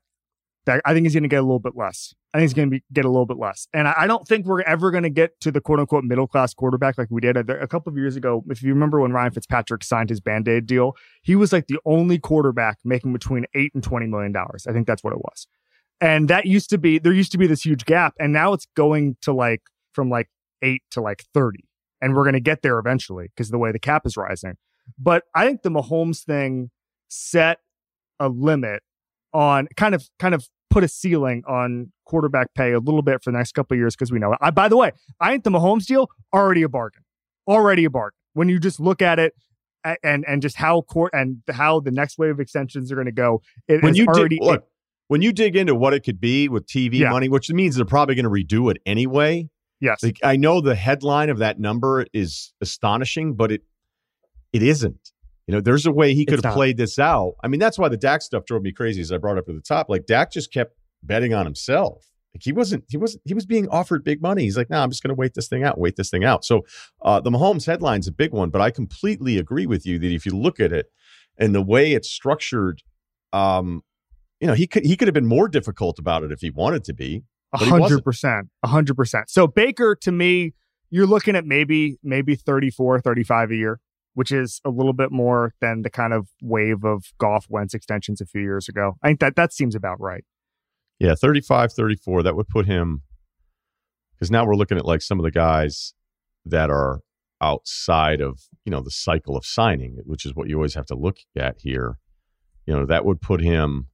[SPEAKER 3] That I think he's going to get a little bit less. I think he's going to be get a little bit less, and I, I don't think we're ever going to get to the quote unquote middle class quarterback like we did a, a couple of years ago. If you remember when Ryan Fitzpatrick signed his band aid deal, he was like the only quarterback making between eight and twenty million dollars. I think that's what it was, and that used to be there used to be this huge gap, and now it's going to like from like eight to like thirty, and we're going to get there eventually because the way the cap is rising. But I think the Mahomes thing set a limit on kind of kind of put a ceiling on quarterback pay a little bit for the next couple of years because we know it. I by the way, I think the Mahomes deal already a bargain. Already a bargain. When you just look at it and and just how court and how the next wave of extensions are going to go, it
[SPEAKER 1] When you
[SPEAKER 3] already
[SPEAKER 1] dig, look, when you dig into what it could be with TV
[SPEAKER 3] Yeah.
[SPEAKER 1] money, which means they're probably going to redo it anyway.
[SPEAKER 3] yes.
[SPEAKER 1] Like I know the headline of that number is astonishing, but it it isn't. You know, there's a way he could
[SPEAKER 3] It's
[SPEAKER 1] have
[SPEAKER 3] not.
[SPEAKER 1] played this out. I mean, that's why the Dak stuff drove me crazy, as I brought up at the top. Like Dak just kept betting on himself. Like he wasn't, he wasn't, he was being offered big money. He's like, no, I'm just going to wait this thing out, wait this thing out. So uh, the Mahomes headline's a big one, but I completely agree with you that if you look at it and the way it's structured, um, you know, he could he could have been more difficult about it if he wanted to be.
[SPEAKER 3] A hundred percent. A hundred percent. So Baker to me, you're looking at maybe maybe 34, 35 a year, which is a little bit more than the kind of wave of Goff Wentz extensions a few years ago. I think that that seems about right.
[SPEAKER 1] Yeah, 35, 34. That would put him because now we're looking at like some of the guys that are outside of, you know, the cycle of signing, which is what you always have to look at here. You know, that would put him,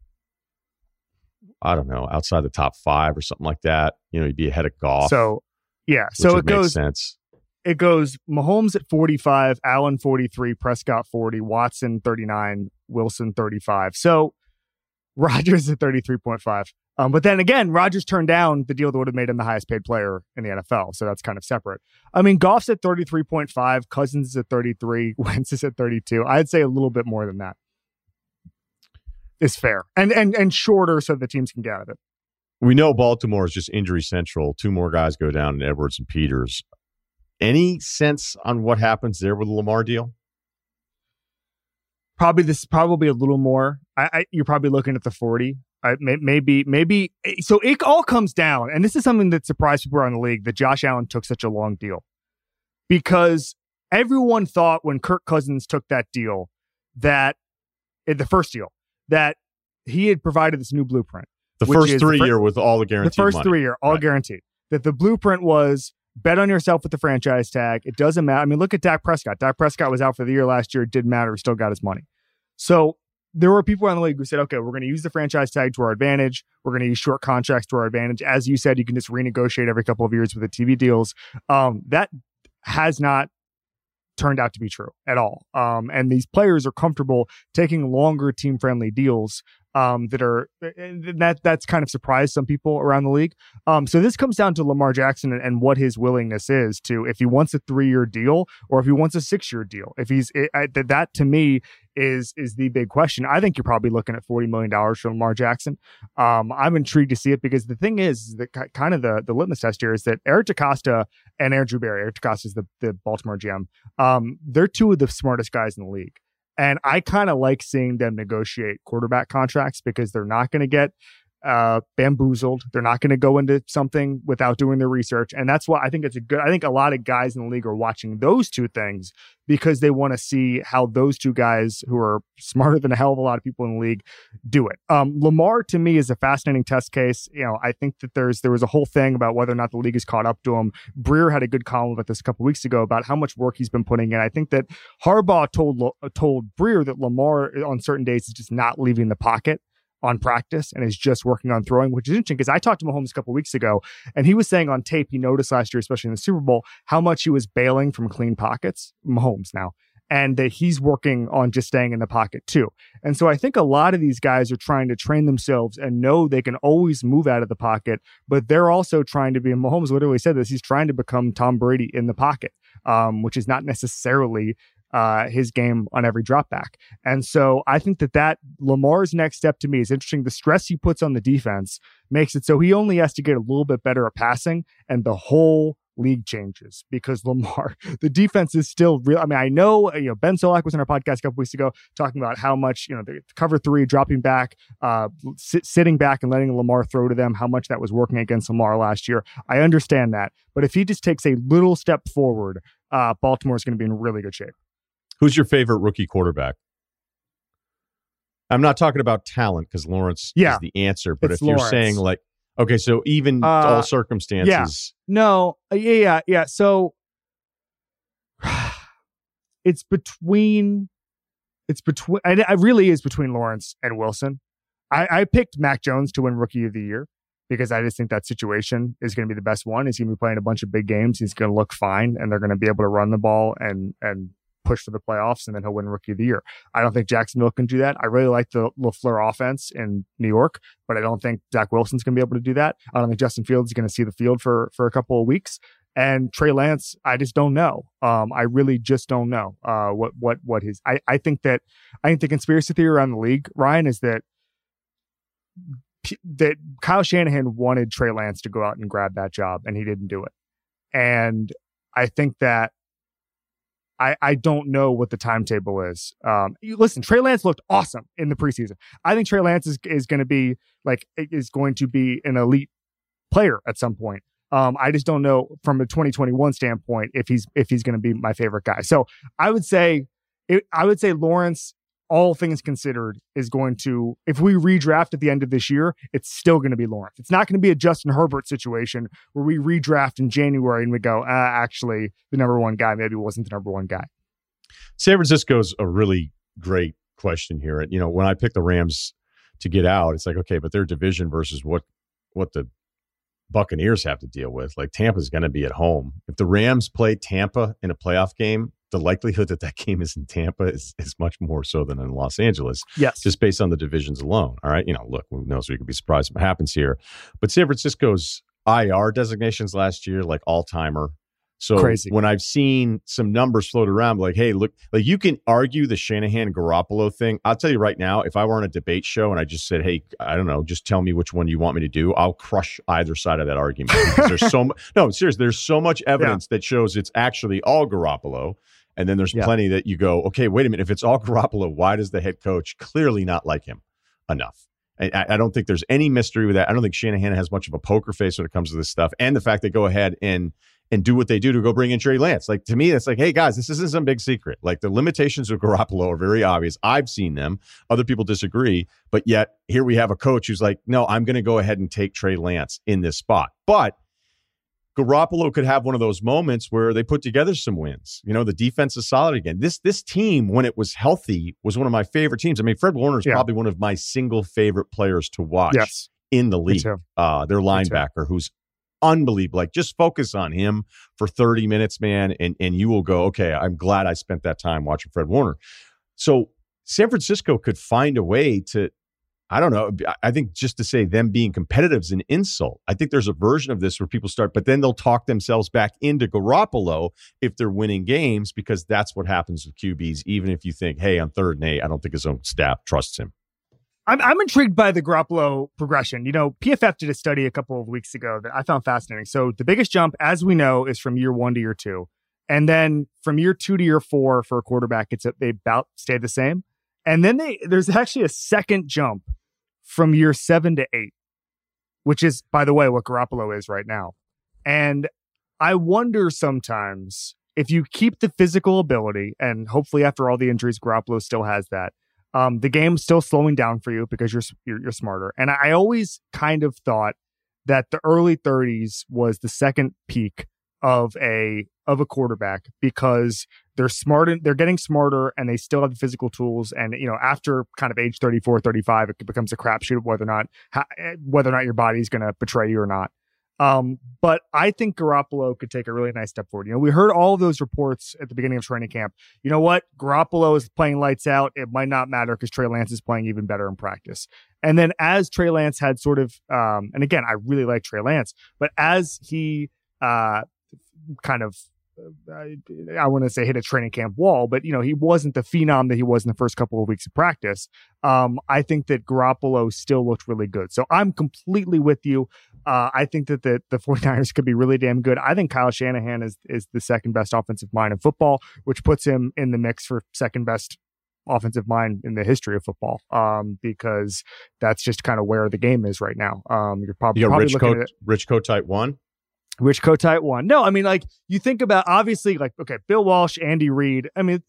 [SPEAKER 1] I don't know, outside the top five or something like that. You know, he'd be ahead of Goff.
[SPEAKER 3] So yeah, so it goes
[SPEAKER 1] sense.
[SPEAKER 3] it goes Mahomes at 45, Allen 43, Prescott 40, Watson 39, Wilson 35. So [laughs] Rodgers at 33.5. Um, but then again, Rodgers turned down the deal that would have made him the highest paid player in the NFL. So that's kind of separate. I mean, Goff's at 33.5, Cousins is at 33, [laughs] Wentz is at 32. I'd say a little bit more than that is fair and and and shorter so the teams can get out of it.
[SPEAKER 1] We know Baltimore is just injury central. Two more guys go down in Edwards and Peters. Any sense on what happens there with the Lamar deal?
[SPEAKER 3] Probably this, probably a little more. I, I you're probably looking at the 40. I, may, maybe, maybe. So it all comes down, and this is something that surprised people around the league that Josh Allen took such a long deal because everyone thought when Kirk Cousins took that deal that eh, the first deal that he had provided this new blueprint.
[SPEAKER 1] The first three the year with all the guaranteed.
[SPEAKER 3] The first
[SPEAKER 1] money.
[SPEAKER 3] three year, all right. guaranteed. That the blueprint was bet on yourself with the franchise tag. It doesn't matter. I mean, look at Dak Prescott. Dak Prescott was out for the year last year. It didn't matter. He still got his money. So there were people around the league who said, okay, we're going to use the franchise tag to our advantage. We're going to use short contracts to our advantage. As you said, you can just renegotiate every couple of years with the TV deals. Um, that has not turned out to be true at all. Um, and these players are comfortable taking longer team friendly deals um, that are that that's kind of surprised some people around the league. Um, so this comes down to Lamar Jackson and, and, what his willingness is to if he wants a three year deal or if he wants a six year deal. If he's it, I, that to me is is the big question. I think you're probably looking at forty million dollars for Lamar Jackson. Um, I'm intrigued to see it because the thing is that kind of the the litmus test here is that Eric DeCosta and Andrew Berry. Eric DeCosta is the the Baltimore GM. Um, they're two of the smartest guys in the league. And I kind of like seeing them negotiate quarterback contracts because they're not going to get uh, bamboozled. They're not going to go into something without doing their research. And that's why I think it's a good, I think a lot of guys in the league are watching those two things because they want to see how those two guys who are smarter than a hell of a lot of people in the league do it. Um, Lamar to me is a fascinating test case. You know, I think that there's, there was a whole thing about whether or not the league is caught up to him. Breer had a good column about this a couple weeks ago about how much work he's been putting in. I think that Harbaugh told, told Breer that Lamar on certain days is just not leaving the pocket on practice and is just working on throwing, which is interesting because I talked to Mahomes a couple weeks ago and he was saying on tape he noticed last year, especially in the Super Bowl, how much he was bailing from clean pockets. Mahomes now. And that he's working on just staying in the pocket too. And so I think a lot of these guys are trying to train themselves and know they can always move out of the pocket, but they're also trying to be, and Mahomes literally said this, he's trying to become Tom Brady in the pocket, um, which is not necessarily uh, his game on every drop back. And so I think that that Lamar's next step to me is interesting. The stress he puts on the defense makes it so he only has to get a little bit better at passing, and the whole league changes because [laughs] Lamar, the defense is still real. I mean, I know, you know, Ben Solak was on our podcast a couple weeks ago talking about how much, you know, the cover three, dropping back, uh, sit, sitting back and letting Lamar throw to them, how much that was working against Lamar last year. I understand that. But if he just takes a little step forward, uh, Baltimore is going to be in really good shape.
[SPEAKER 1] Who's your favorite rookie quarterback? I'm not talking about talent because Lawrence yeah, is the answer. But if Lawrence. you're saying like, okay, so even uh, all circumstances,
[SPEAKER 3] yeah. no, uh, yeah, yeah, yeah. So [sighs] it's between, it's between, it really is between Lawrence and Wilson. I, I picked Mac Jones to win Rookie of the Year because I just think that situation is going to be the best one. He's going to be playing a bunch of big games. He's going to look fine, and they're going to be able to run the ball and and push for the playoffs, and then he'll win Rookie of the Year. I don't think Jacksonville can do that. I really like the LaFleur offense in New York, but I don't think Zach Wilson's going to be able to do that. I don't think Justin Fields is going to see the field for for a couple of weeks. And Trey Lance, I just don't know. Um, I really just don't know uh, what what what his. I I think that I think the conspiracy theory around the league, Ryen, is that that Kyle Shanahan wanted Trey Lance to go out and grab that job, and he didn't do it. And I think that I, I don't know what the timetable is. Um, you, listen, Trey Lance looked awesome in the preseason. I think Trey Lance is, is going to be like is going to be an elite player at some point. Um, I just don't know from a 2021 standpoint if he's if he's going to be my favorite guy. So I would say, it, I would say Lawrence all things considered, is going to, if we redraft at the end of this year, it's still going to be Lawrence. It's not going to be a Justin Herbert situation where we redraft in January and we go, uh, actually, the number one guy maybe wasn't the number one guy.
[SPEAKER 1] San Francisco's a really great question here. And, you know, when I pick the Rams to get out, it's like, okay, but their division versus what, what the Buccaneers have to deal with. Like Tampa's going to be at home. If the Rams play Tampa in a playoff game, the likelihood that that game is in Tampa is, is much more so than in Los Angeles.
[SPEAKER 3] Yes.
[SPEAKER 1] Just based on the divisions alone. All right. You know, look, who knows? We could be surprised what happens here. But San Francisco's IR designations last year, like all timer, So
[SPEAKER 3] Crazy.
[SPEAKER 1] when I've seen some numbers float around, like, hey, look, like you can argue the Shanahan Garoppolo thing. I'll tell you right now, if I were on a debate show and I just said, hey, I don't know, just tell me which one you want me to do, I'll crush either side of that argument. There's so [laughs] much, no, seriously, there's so much evidence that shows it's actually all Garoppolo. And then there's
[SPEAKER 3] Yeah.
[SPEAKER 1] plenty that you go, okay, wait a minute. If it's all Garoppolo, why does the head coach clearly not like him enough? I, I don't think there's any mystery with that. I don't think Shanahan has much of a poker face when it comes to this stuff. And the fact they go ahead and and do what they do to go bring in Trey Lance. Like to me, it's like, hey guys, this isn't some big secret. Like the limitations of Garoppolo are very obvious. I've seen them. Other people disagree, but yet here we have a coach who's like, no, I'm going to go ahead and take Trey Lance in this spot. But Garoppolo could have one of those moments where they put together some wins. You know, the defense is solid again. This this team, when it was healthy, was one of my favorite teams. I mean, Fred Warner is
[SPEAKER 3] Yeah.
[SPEAKER 1] probably one of my single favorite players to watch
[SPEAKER 3] Yes.
[SPEAKER 1] in the league. Uh, their linebacker, who's unbelievable. Like, just focus on him for 30 minutes, man, and and you will go, okay, I'm glad I spent that time watching Fred Warner. So San Francisco could find a way to, I don't know. I- think just to say them being competitive is an insult. I think there's a version of this where people start, but then they'll talk themselves back into Garoppolo if they're winning games because that's what happens with QBs. Even if you think, hey, on third and eight, I don't think his own staff trusts him.
[SPEAKER 3] I'm, I'm intrigued by the Garoppolo progression. You know, PFF did a study a couple of weeks ago that I found fascinating. So the biggest jump, as we know, is from year one to year two. And then from year two to year four for a quarterback, it's a, they about stay the same. And then they there's actually a second jump from year seven to eight, which is, by the way, what Garoppolo is right now. And I wonder sometimes if you keep the physical ability, and hopefully after all the injuries, Garoppolo still has that. Um, the game's still slowing down for you because you're, you're you're smarter. And I always kind of thought that the early 30s was the second peak of a of a quarterback because they're smart and they're getting smarter and they still have the physical tools and you know after kind of age 34 35 it becomes a crapshoot whether or not ha- whether or not your body's going to betray you or not um, but I think Garoppolo could take a really nice step forward. You know, we heard all of those reports at the beginning of training camp. You know what? Garoppolo is playing lights out. It might not matter because Trey Lance is playing even better in practice. And then as Trey Lance had sort of, um, and again, I really like Trey Lance, but as he uh, kind of I, I want to say hit a training camp wall, but you know he wasn't the phenom that he was in the first couple of weeks of practice. Um, I think that Garoppolo still looked really good, so I'm completely with you. Uh, I think that the the [laughs] 49ers could be really damn good. I think Kyle Shanahan is is the second best offensive mind in football, which puts him in the mix for second best offensive mind in the history of football. Um, because that's just kind of where the game is right now. Um, you're probably,
[SPEAKER 1] You
[SPEAKER 3] probably
[SPEAKER 1] Rich Coat,
[SPEAKER 3] at
[SPEAKER 1] Rich Kotite one.
[SPEAKER 3] Rich Kotite one. No, I mean, like you think about obviously, like okay, Bill Walsh, Andy Reid. I mean,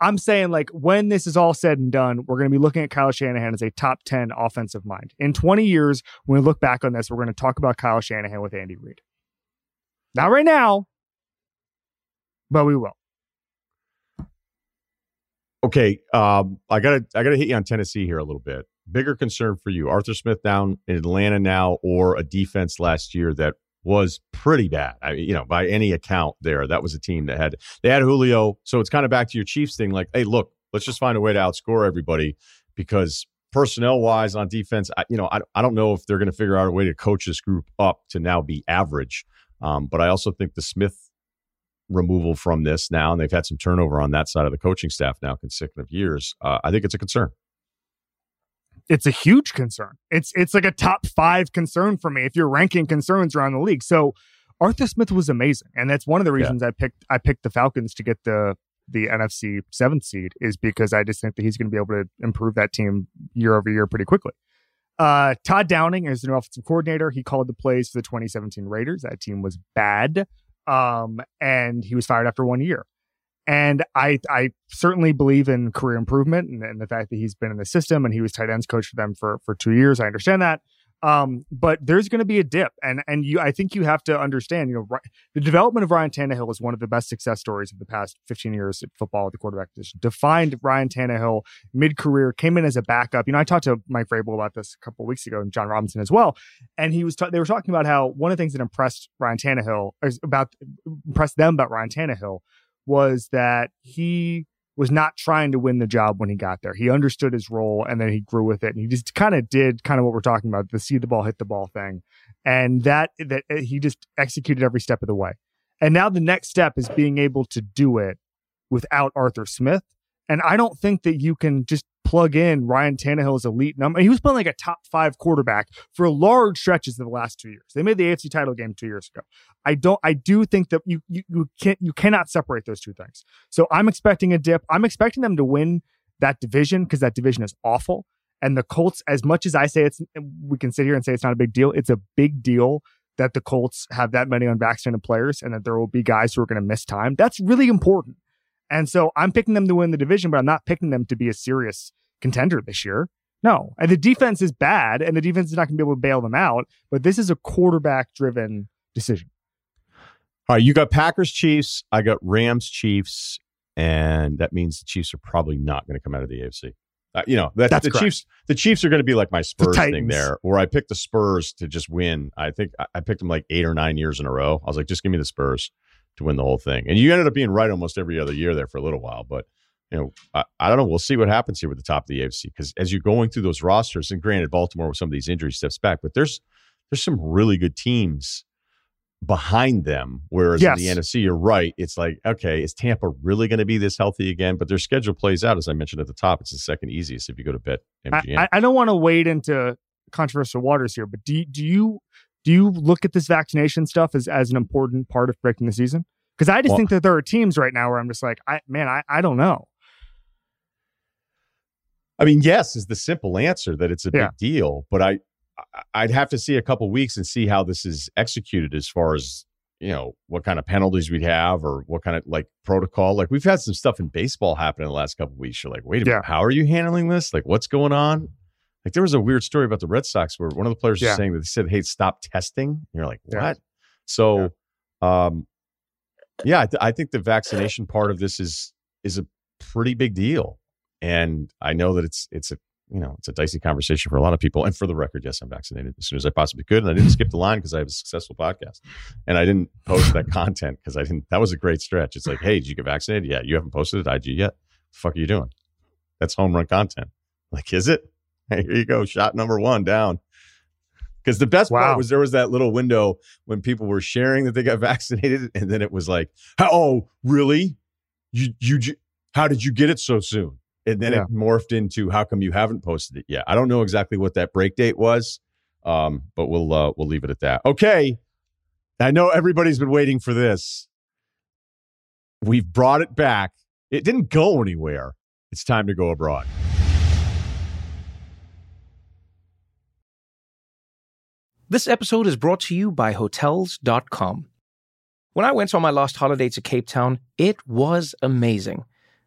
[SPEAKER 3] I'm saying like when this is all said and done, we're going to be looking at Kyle Shanahan as a top ten offensive mind. In 20 years, when we look back on this, we're going to talk about Kyle Shanahan with Andy Reid. Not right now, but we will.
[SPEAKER 1] Okay, um, I gotta I gotta hit you on Tennessee here a little bit. Bigger concern for you, Arthur Smith down in Atlanta now, or a defense last year that was pretty bad. I mean, you know, by any account, there that was a team that had they had Julio, so it's kind of back to your Chiefs thing. Like, hey, look, let's just find a way to outscore everybody because personnel wise on defense, I, you know, I I don't know if they're going to figure out a way to coach this group up to now be average. Um, but I also think the Smith removal from this now, and they've had some turnover on that side of the coaching staff now consecutive years. Uh, I think it's a concern.
[SPEAKER 3] It's a huge concern. It's it's like a top five concern for me if you're ranking concerns around the league. So Arthur Smith was amazing, and that's one of the reasons I picked I picked the Falcons to get the the NFC seventh seed is because I just think that he's going to be able to improve that team year over year pretty quickly. Uh, Todd Downing is the new offensive coordinator. He called the plays for the 2017 Raiders. That team was bad, um, and he was fired after one year. And I I certainly believe in career improvement and, and the fact that he's been in the system and he was tight ends coach for them for for two years. I understand that. Um, but there's going to be a dip, and and you I think you have to understand. You know, ri- the development of Ryan Tannehill is one of the best success stories of the past 15 years at football at the quarterback position. Defined Ryan Tannehill mid career, came in as a backup. You know, I talked to Mike Vrabel about this a couple of weeks ago, and Jon Robinson as well. And he was ta- they were talking about how one of the things that impressed Ryan Tannehill is about impressed them about Ryan Tannehill was that he was not trying to win the job when he got there. He understood his role and then he grew with it. And he just kind of did kind of what we're talking about, the see the ball, hit the ball thing. And that that uh, he just executed every step of the way. And now the next step is being able to do it without Arthur Smith. And I don't think that you can just plug in Ryan Tannehill's elite number. He was playing like a top five quarterback for large stretches of the last two years. They made the AFC title game two years ago. I don't. I do think that you you, you can't you cannot separate those two things. So I'm expecting a dip. I'm expecting them to win that division because that division is awful. And the Colts, as much as I say it's, we can sit here and say it's not a big deal. It's a big deal that the Colts have that many unvaccinated players and that there will be guys who are going to miss time. That's really important. And so I'm picking them to win the division, but I'm not picking them to be a serious contender this year. No. And the defense is bad and the defense is not going to be able to bail them out, but this is a quarterback driven decision.
[SPEAKER 1] All right, you got Packers Chiefs, I got Rams Chiefs, and that means the Chiefs are probably not going to come out of the AFC. Uh, you know, that,
[SPEAKER 3] That's
[SPEAKER 1] the
[SPEAKER 3] correct.
[SPEAKER 1] Chiefs. The Chiefs are going to be like my Spurs thing there, where I picked the Spurs to just win. I think I picked them like eight or nine years in a row. I was like, just give me the Spurs to win the whole thing, and you ended up being right almost every other year there for a little while. But you know, I, I don't know. We'll see what happens here with the top of the AFC because as you're going through those rosters, and granted, Baltimore with some of these injuries steps back, but there's there's some really good teams behind them. Whereas
[SPEAKER 3] Yes.
[SPEAKER 1] in the NFC, you're right. It's like, okay, is Tampa really going to be this healthy again? But their schedule plays out, as I mentioned at the top. It's the second easiest if you go to bet MGM.
[SPEAKER 3] I, I, don't want to wade into controversial waters here, but do you, do you do you look at this vaccination stuff as, as an important part of breaking the season? Because I just
[SPEAKER 1] Well-
[SPEAKER 3] think that there are teams right now where I'm just like, I man, I, I don't know.
[SPEAKER 1] I mean, yes, is the simple answer that it's a
[SPEAKER 3] Yeah.
[SPEAKER 1] big deal, but I I'd have to see a couple weeks and see how this is executed as far as you know what kind of penalties we'd have or what kind of like protocol. Like we've had some stuff in baseball happen in the last couple weeks. You're like, wait a minute, how are you handling this? Like, what's going on? Like there was a weird story about the Red Sox where one of the players
[SPEAKER 3] Yeah.
[SPEAKER 1] was saying that they said, "Hey, stop testing." And you're like, what?
[SPEAKER 3] Yeah.
[SPEAKER 1] So, um, yeah, I, th- I think the vaccination part of this is is a pretty big deal, and I know that it's it's a you know it's a dicey conversation for a lot of people. And for the record, yes, I'm vaccinated as soon as I possibly could, and I didn't skip the line because I have a successful podcast, and I didn't post that content because I didn't. That was a great stretch. It's like, hey, did you get vaccinated? Yeah, you haven't posted it IG yet. The fuck are you doing? That's home run content. Like, is it? [laughs] Hey, here you go, shot number one down. Because the best
[SPEAKER 3] Wow.
[SPEAKER 1] part was there was that little window when people were sharing that they got [laughs] vaccinated, and then it was like, "Oh, really? You you how did you get it so soon?" And then
[SPEAKER 3] Yeah.
[SPEAKER 1] it morphed into, "How come you haven't posted it yet?" I don't know exactly what that break date was, um, but we'll uh, we'll leave it at that. Okay, I know everybody's been waiting for this. We've brought it back. It didn't go anywhere. It's time to go abroad.
[SPEAKER 2] This episode is brought to you by Hotels.com. When I went on my last holiday to Cape Town, it was amazing.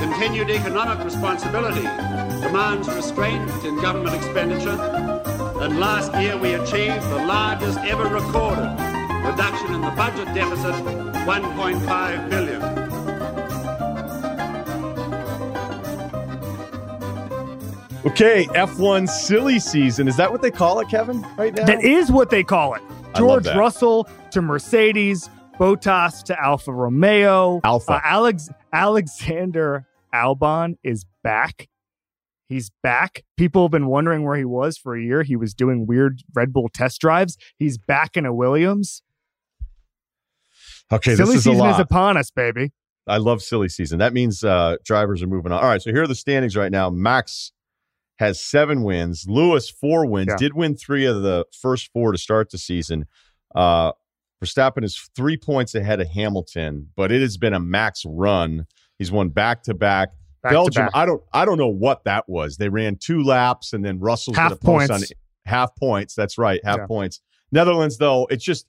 [SPEAKER 4] Continued economic responsibility demands restraint in government expenditure. And last year we achieved the largest ever recorded reduction in the budget deficit, 1.5 billion.
[SPEAKER 1] Okay, F1 silly season. Is that what they call it, Kevin, right now?
[SPEAKER 3] That is what they call it. George. Russell to Mercedes, Bottas to Alfa Romeo.
[SPEAKER 1] Alfa.
[SPEAKER 3] Uh, Alex Alexander Albon is back. He's back. People have been wondering where he was for a year. He was doing weird Red Bull test drives. He's back in a Williams.
[SPEAKER 1] okay,
[SPEAKER 3] Silly
[SPEAKER 1] this is a
[SPEAKER 3] season
[SPEAKER 1] lot.
[SPEAKER 3] is upon us, baby.
[SPEAKER 1] I love silly season. That means uh, drivers are moving on. All right, so here are the standings right now. Max has seven wins. Lewis four wins.
[SPEAKER 3] Yeah.
[SPEAKER 1] Did win three of the first four to start the season. Uh, Verstappen is three points ahead of Hamilton, but it has been a Max run. He's won back to back. Belgium. I don't, I don't know what that was. They ran two laps, and then Russell's
[SPEAKER 3] Half
[SPEAKER 1] going to post
[SPEAKER 3] points.
[SPEAKER 1] on half points. That's right, half
[SPEAKER 3] Yeah.
[SPEAKER 1] points. Netherlands, though, it's just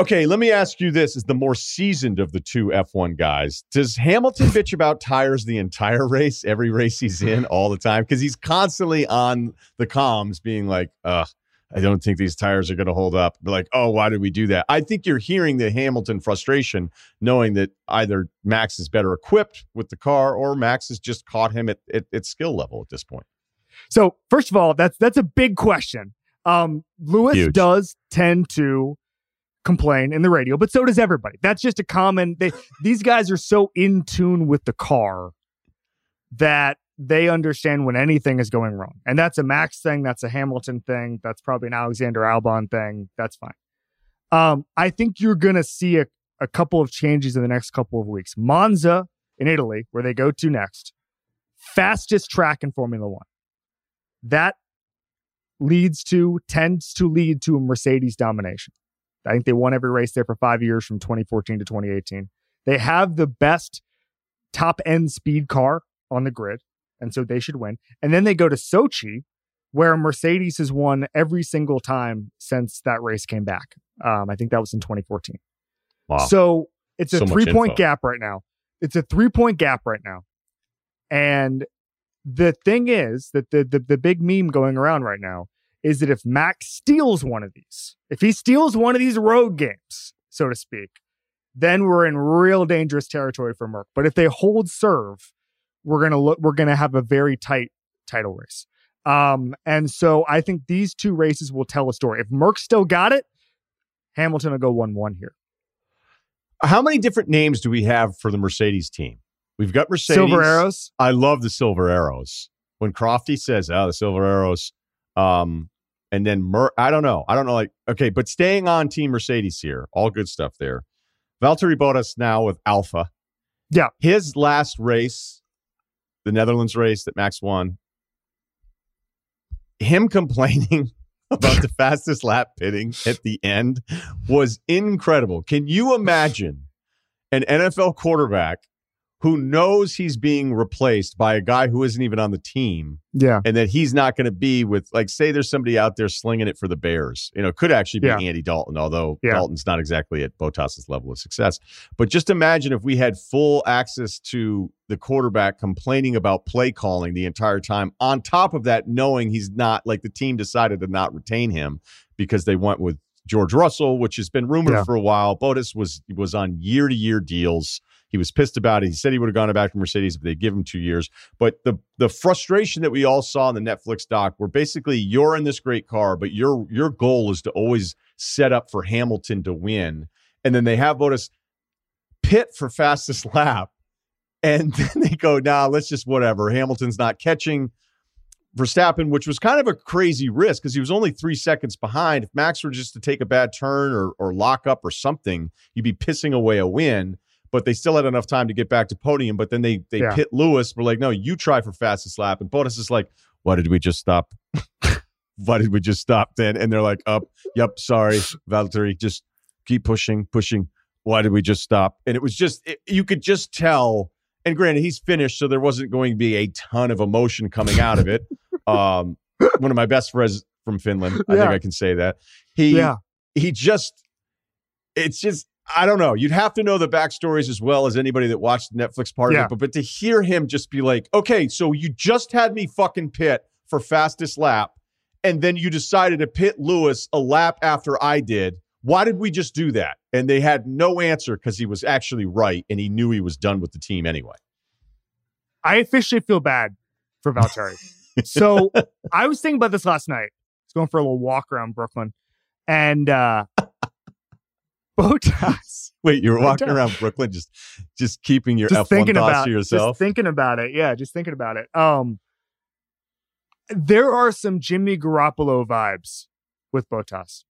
[SPEAKER 1] okay. Let me ask you this: Is the more seasoned of the two F1 guys? Does Hamilton [laughs] bitch about tires the entire race, every race he's in, all the time? Because he's constantly on the comms, being like, "Ugh, I don't think these tires are going to hold up." Like, "Oh, why did we do that?" I think you're hearing the Hamilton frustration, knowing that either Max is better equipped with the car, or Max has just caught him at, at, at skill level at this point.
[SPEAKER 3] So first of all, that's that's a big question. Um, Lewis
[SPEAKER 1] Huge.
[SPEAKER 3] does tend to complain in the radio, but so does everybody. That's just a common. They these guys are so in tune with the car that they understand when anything is going wrong, and that's a Max thing. That's a Hamilton thing. That's probably an Alexander Albon thing. That's fine. Um, I think you're gonna see a, a couple of changes in the next couple of weeks. Monza in Italy, where they go to next, fastest track in Formula One that leads to tends to lead to a Mercedes domination. I think they won every race there for five years from 2014 to 2018. They have the best top end speed car on the grid, and so they should win. And then they go to Sochi, where Mercedes has won every single time since that race came back. Um, I think that was in 2014.
[SPEAKER 1] Wow.
[SPEAKER 3] So it's a
[SPEAKER 1] So
[SPEAKER 3] three point gap right now. It's a three point gap right now. And the thing is that the, the the big meme going around right now is that if Max steals one of these, if he steals one of these road games, so to speak, then we're in real dangerous territory for Merc. But if they hold serve, we're gonna look we're gonna have a very tight title race. Um, and so I think these two races will tell a story. If Merc still got it, Hamilton will go one one here.
[SPEAKER 1] How many different names do we have for the Mercedes team? We've got Mercedes.
[SPEAKER 3] Silver arrows.
[SPEAKER 1] I love the silver arrows. When Crofty says, "Oh, the silver arrows," um, and then Mer- I don't know, I don't know, like okay, but staying on Team Mercedes here, all good stuff there. Valtteri Bottas now with Alfa.
[SPEAKER 3] Yeah.
[SPEAKER 1] his last race, the Netherlands race that Max won. Him [laughs] complaining [laughs] about the fastest lap pitting at the end was incredible. Can you imagine an NFL quarterback who knows he's being replaced by a guy who isn't even on the team
[SPEAKER 3] Yeah.
[SPEAKER 1] and that he's not going to be with like say there's somebody out there slinging it for the Bears. You know, it could actually be
[SPEAKER 3] Yeah.
[SPEAKER 1] Andy Dalton, although
[SPEAKER 3] Yeah.
[SPEAKER 1] Dalton's not exactly at Bottas's level of success. But just imagine if we had full access to the quarterback complaining about play calling the entire time. On top of that, knowing he's not like the team decided to not retain him because they went with George Russell, which has been rumored
[SPEAKER 3] Yeah.
[SPEAKER 1] for a while. Bottas was was on year to year deals. He was pissed about it. He said he would have gone back to Mercedes if they give him two years. But the the frustration that we all saw in the Netflix doc, where basically you're in this great car, but your your goal is to always set up for Hamilton to win, and then they have Bottas pit for fastest [laughs] lap, and [laughs] then they go, "Nah, let's just whatever." Hamilton's not catching Verstappen, which was kind of a crazy risk because he was only three seconds behind. If Max were just to take a bad turn or or lock up or something, you'd be pissing away a win. But they still had enough time to get back to podium. But then they they
[SPEAKER 3] Yeah.
[SPEAKER 1] pit Lewis. We're like, no, you try for fastest lap. And Bottas is like, why did we just stop? [laughs] why did we just stop then? And they're like, up, yep, sorry, Valtteri, just keep pushing, pushing. Why did we just stop? And it was just it, you could just tell. And granted, he's finished, so there wasn't going to be a ton of emotion coming out of it. [laughs] um, one of my best friends from Finland, I think I can say that. He
[SPEAKER 3] Yeah.
[SPEAKER 1] he just it's just I don't know. You'd have to know the backstories as well as anybody that watched the Netflix part
[SPEAKER 3] Yeah.
[SPEAKER 1] of it. But but to hear him just be like, okay, so you just had me fucking pit for fastest lap, and then you decided to pit Lewis a lap after I did. Why did we just do that? And they had no answer because he was actually right and he knew he was done with the team anyway.
[SPEAKER 3] I officially feel bad for Valtteri. [laughs] so I was thinking about this last night. I was going for a little walk around Brooklyn, and uh Bottas. [laughs]
[SPEAKER 1] Wait, you were walking around Brooklyn just just keeping your
[SPEAKER 3] just
[SPEAKER 1] F1
[SPEAKER 3] thinking
[SPEAKER 1] thoughts
[SPEAKER 3] about
[SPEAKER 1] to yourself?
[SPEAKER 3] Just thinking about it. Yeah, just thinking about it. Um, there are some Jimmy Garoppolo vibes with Bottas,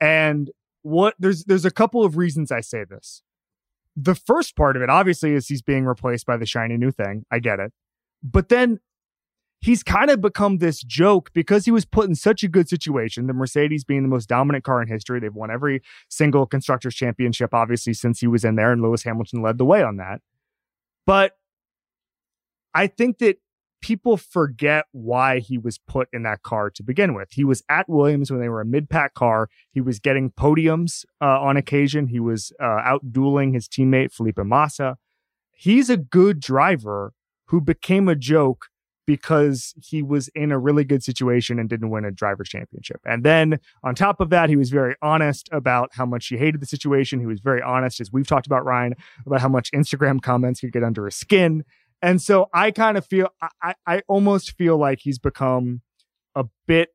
[SPEAKER 3] and what there's there's a couple of reasons I say this. the first part of it, obviously, is he's being replaced by the shiny new thing. I get it. But then he's kind of become this joke because he was put in such a good situation. The Mercedes being the most dominant car in history, they've won every single constructors championship, obviously, since he was in there, and Lewis Hamilton led the way on that. But I think that people forget why he was put in that car to begin with. He was at Williams when they were a mid pack car. He was getting podiums uh, on occasion. He was uh, out dueling his teammate Felipe Massa. He's a good driver who became a joke because he was in a really good situation and didn't win a driver's championship. And then on top of that, he was very honest about how much he hated the situation. He was very honest, as we've talked about, Ryen, about how much Instagram comments could get under his skin. And so I kind of feel, I, I almost feel like he's become a bit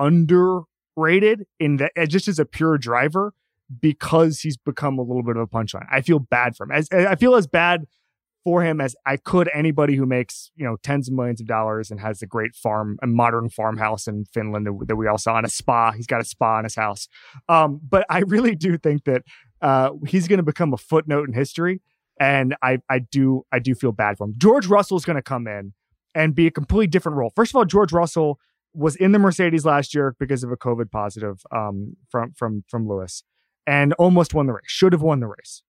[SPEAKER 3] underrated in that uh, just as a pure driver because he's become a little bit of a punchline. I feel bad for him. As I feel as bad for him as I could anybody who makes you know tens of millions of dollars and has a great farm, a modern farmhouse in Finland that, that we all saw in a spa. He's got a spa in his house. Um, but I really do think that uh, he's going to become a footnote in history, and I I do I do feel bad for him. George Russell is going to come in and be a completely different role. First of all, George Russell was in the Mercedes last year because of a COVID positive um, from from from Lewis, and almost won the race. Should have won the race,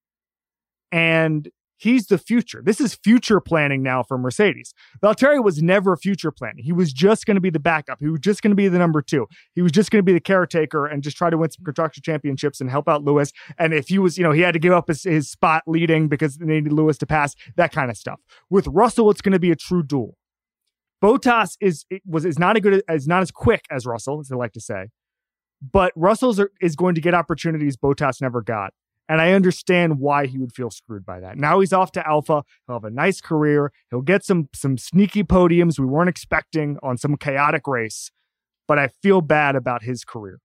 [SPEAKER 3] and He's the future. This is future planning now for Mercedes. Valtteri was never future planning. He was just going to be the backup. He was just going to be the number two. He was just going to be the caretaker and just try to win some constructor championships and help out Lewis. And if he was, you know, he had to give up his, his spot leading because they needed Lewis to pass, that kind of stuff. With Russell, it's going to be a true duel. Bottas is was is not a good as not as quick as Russell, as they like to say, but Russell's are, is going to get opportunities Bottas never got. And I understand why he would feel screwed by that. Now he's off to Alfa. He'll have a nice career. He'll get some some sneaky podiums we weren't expecting on some chaotic race. But I feel bad about his career.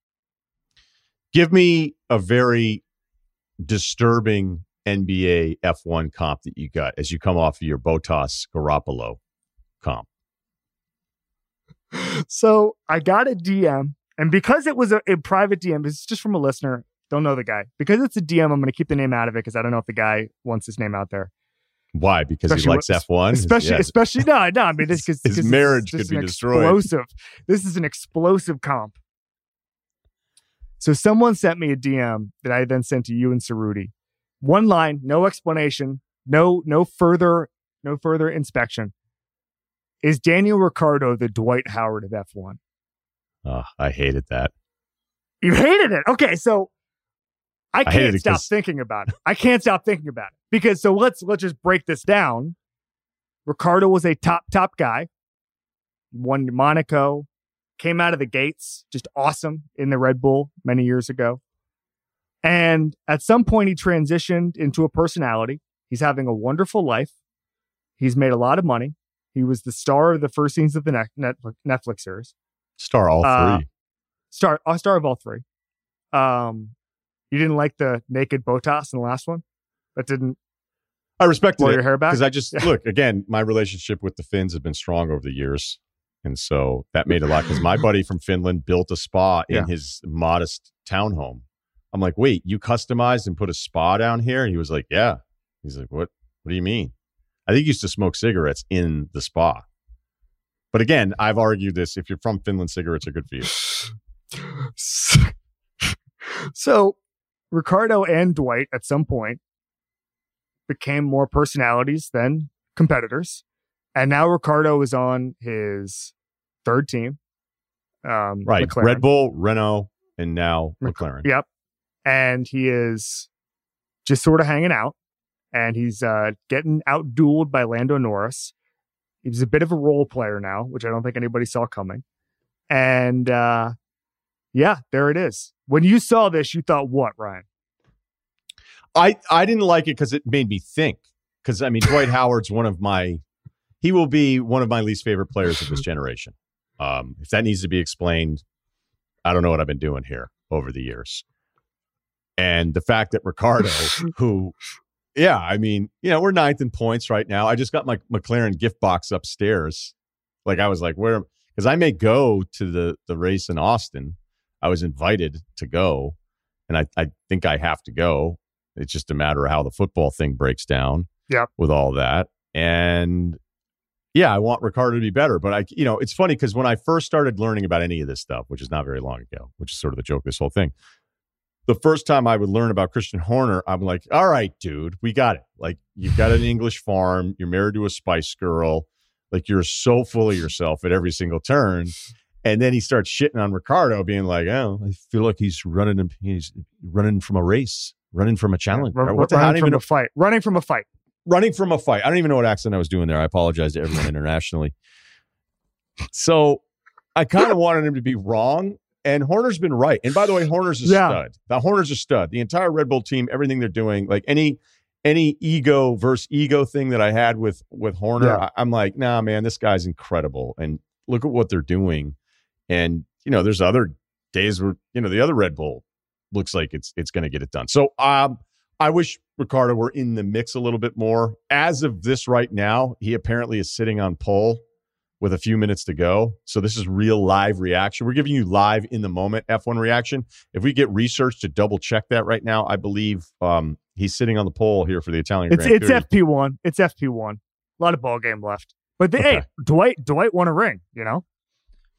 [SPEAKER 1] Give me a very disturbing NBA F1 comp that you got as you come off of your Bottas Garoppolo comp.
[SPEAKER 3] So I got a DM, and because it was a, a private DM, it's just from a listener. Don't know the guy. Because it's a DM, I'm going to keep the name out of it because I don't know if the guy wants his name out there.
[SPEAKER 1] Why? Because especially he likes F one.
[SPEAKER 3] Especially, yeah. especially no, no. I mean, this because [laughs]
[SPEAKER 1] his marriage could be destroyed.
[SPEAKER 3] Explosive. This is an explosive comp. So someone sent me a DM that I then sent to you and Ceruti. One line, no explanation, no no further no further inspection. Is Daniel Ricciardo the Dwight Howard of F1?
[SPEAKER 1] Oh, ah, I hated that.
[SPEAKER 3] You hated it. Okay, so I can't I stop thinking about it. I can't stop thinking about it because so let's let's just break this down. Ricciardo was a top top guy. Won Monaco, came out of the gates just awesome in the Red Bull many years ago. And at some point he transitioned into a personality. He's having a wonderful life. He's made a lot of money. He was the star of the first scenes of the Netflix series.
[SPEAKER 1] Star all uh, three. Uh,
[SPEAKER 3] star, a star of all three. Um, you didn't like the naked Bottas in the last one? That didn't.
[SPEAKER 1] I respect
[SPEAKER 3] your hair back
[SPEAKER 1] because I just look again. My relationship with the Finns has been strong over the years, and so that made a lot. Because my buddy from Finland built a spa in yeah. his modest townhome. I'm like, wait, you customized and put a spa down here? And he was like, yeah. He's like, what? What do you mean? I think he used to smoke cigarettes in the spa. But again, I've argued this. If you're from Finland, cigarettes are good for you. [laughs]
[SPEAKER 3] so Ricciardo and Dwight at some point became more personalities than competitors. And now Ricciardo is on his third team. Um,
[SPEAKER 1] right. McLaren. Red Bull, Renault, and now McLaren.
[SPEAKER 3] Yep. And he is just sort of hanging out and he's uh, getting out dueled by Lando Norris. He's a bit of a role player now, which I don't think anybody saw coming. And uh, yeah, there it is. When you saw this, you thought what, Ryen?
[SPEAKER 1] I I didn't like it because it made me think. Because I mean, Dwight [laughs] Howard's one of my he will be one of my least favorite players of this [laughs] generation. Um, if that needs to be explained, I don't know what I've been doing here over the years. And the fact that Ricciardo, [laughs] who, yeah, I mean, you know, we're ninth in points right now. I just got my McLaren gift box upstairs. Like I was like, where? Because I may go to the the race in Austin, I was invited to go, and I, I think I have to go. It's just a matter of how the football thing breaks down.
[SPEAKER 3] Yep.
[SPEAKER 1] With all that, and yeah, I want Ricciardo to be better. But I, you know, it's funny because when I first started learning about any of this stuff, which is not very long ago, which is sort of the joke of this whole thing, the first time I would learn about Christian Horner, I'm like, all right, dude, we got it. Like, you've got an English farm, you're married to a Spice Girl, like you're so full of [laughs] yourself at every single turn. And then he starts shitting on Ricciardo, being like, "Oh, I feel like he's running. He's running from a race, running from a challenge.
[SPEAKER 3] R-
[SPEAKER 1] what the hell? I
[SPEAKER 3] running
[SPEAKER 1] don't
[SPEAKER 3] from
[SPEAKER 1] even
[SPEAKER 3] a fight. Running from a fight.
[SPEAKER 1] running from a fight. I don't even know what accent I was doing there. I apologize to everyone [laughs] internationally. So I kind of wanted him to be wrong, and Horner's been right. And by the way, Horner's a
[SPEAKER 3] Yeah.
[SPEAKER 1] stud. The Horner's a stud. The entire Red Bull team, everything they're doing, like any any ego versus ego thing that I had with with Horner,
[SPEAKER 3] Yeah.
[SPEAKER 1] I, I'm like, nah, man, this guy's incredible. And look at what they're doing. And you know, there's other days where you know the other Red Bull looks like it's it's going to get it done. So um, I wish Ricciardo were in the mix a little bit more. As of this right now, he apparently is sitting on pole with a few minutes to go. So this is real live reaction. We're giving you live in the moment F1 reaction. If we get research to double check that right now, I believe um, he's sitting on the pole here for the Italian
[SPEAKER 3] It's
[SPEAKER 1] Grand
[SPEAKER 3] it's FP one. It's FP one. A lot of ball game left. But the,
[SPEAKER 1] Okay.
[SPEAKER 3] hey, Dwight Dwight won a ring. You know.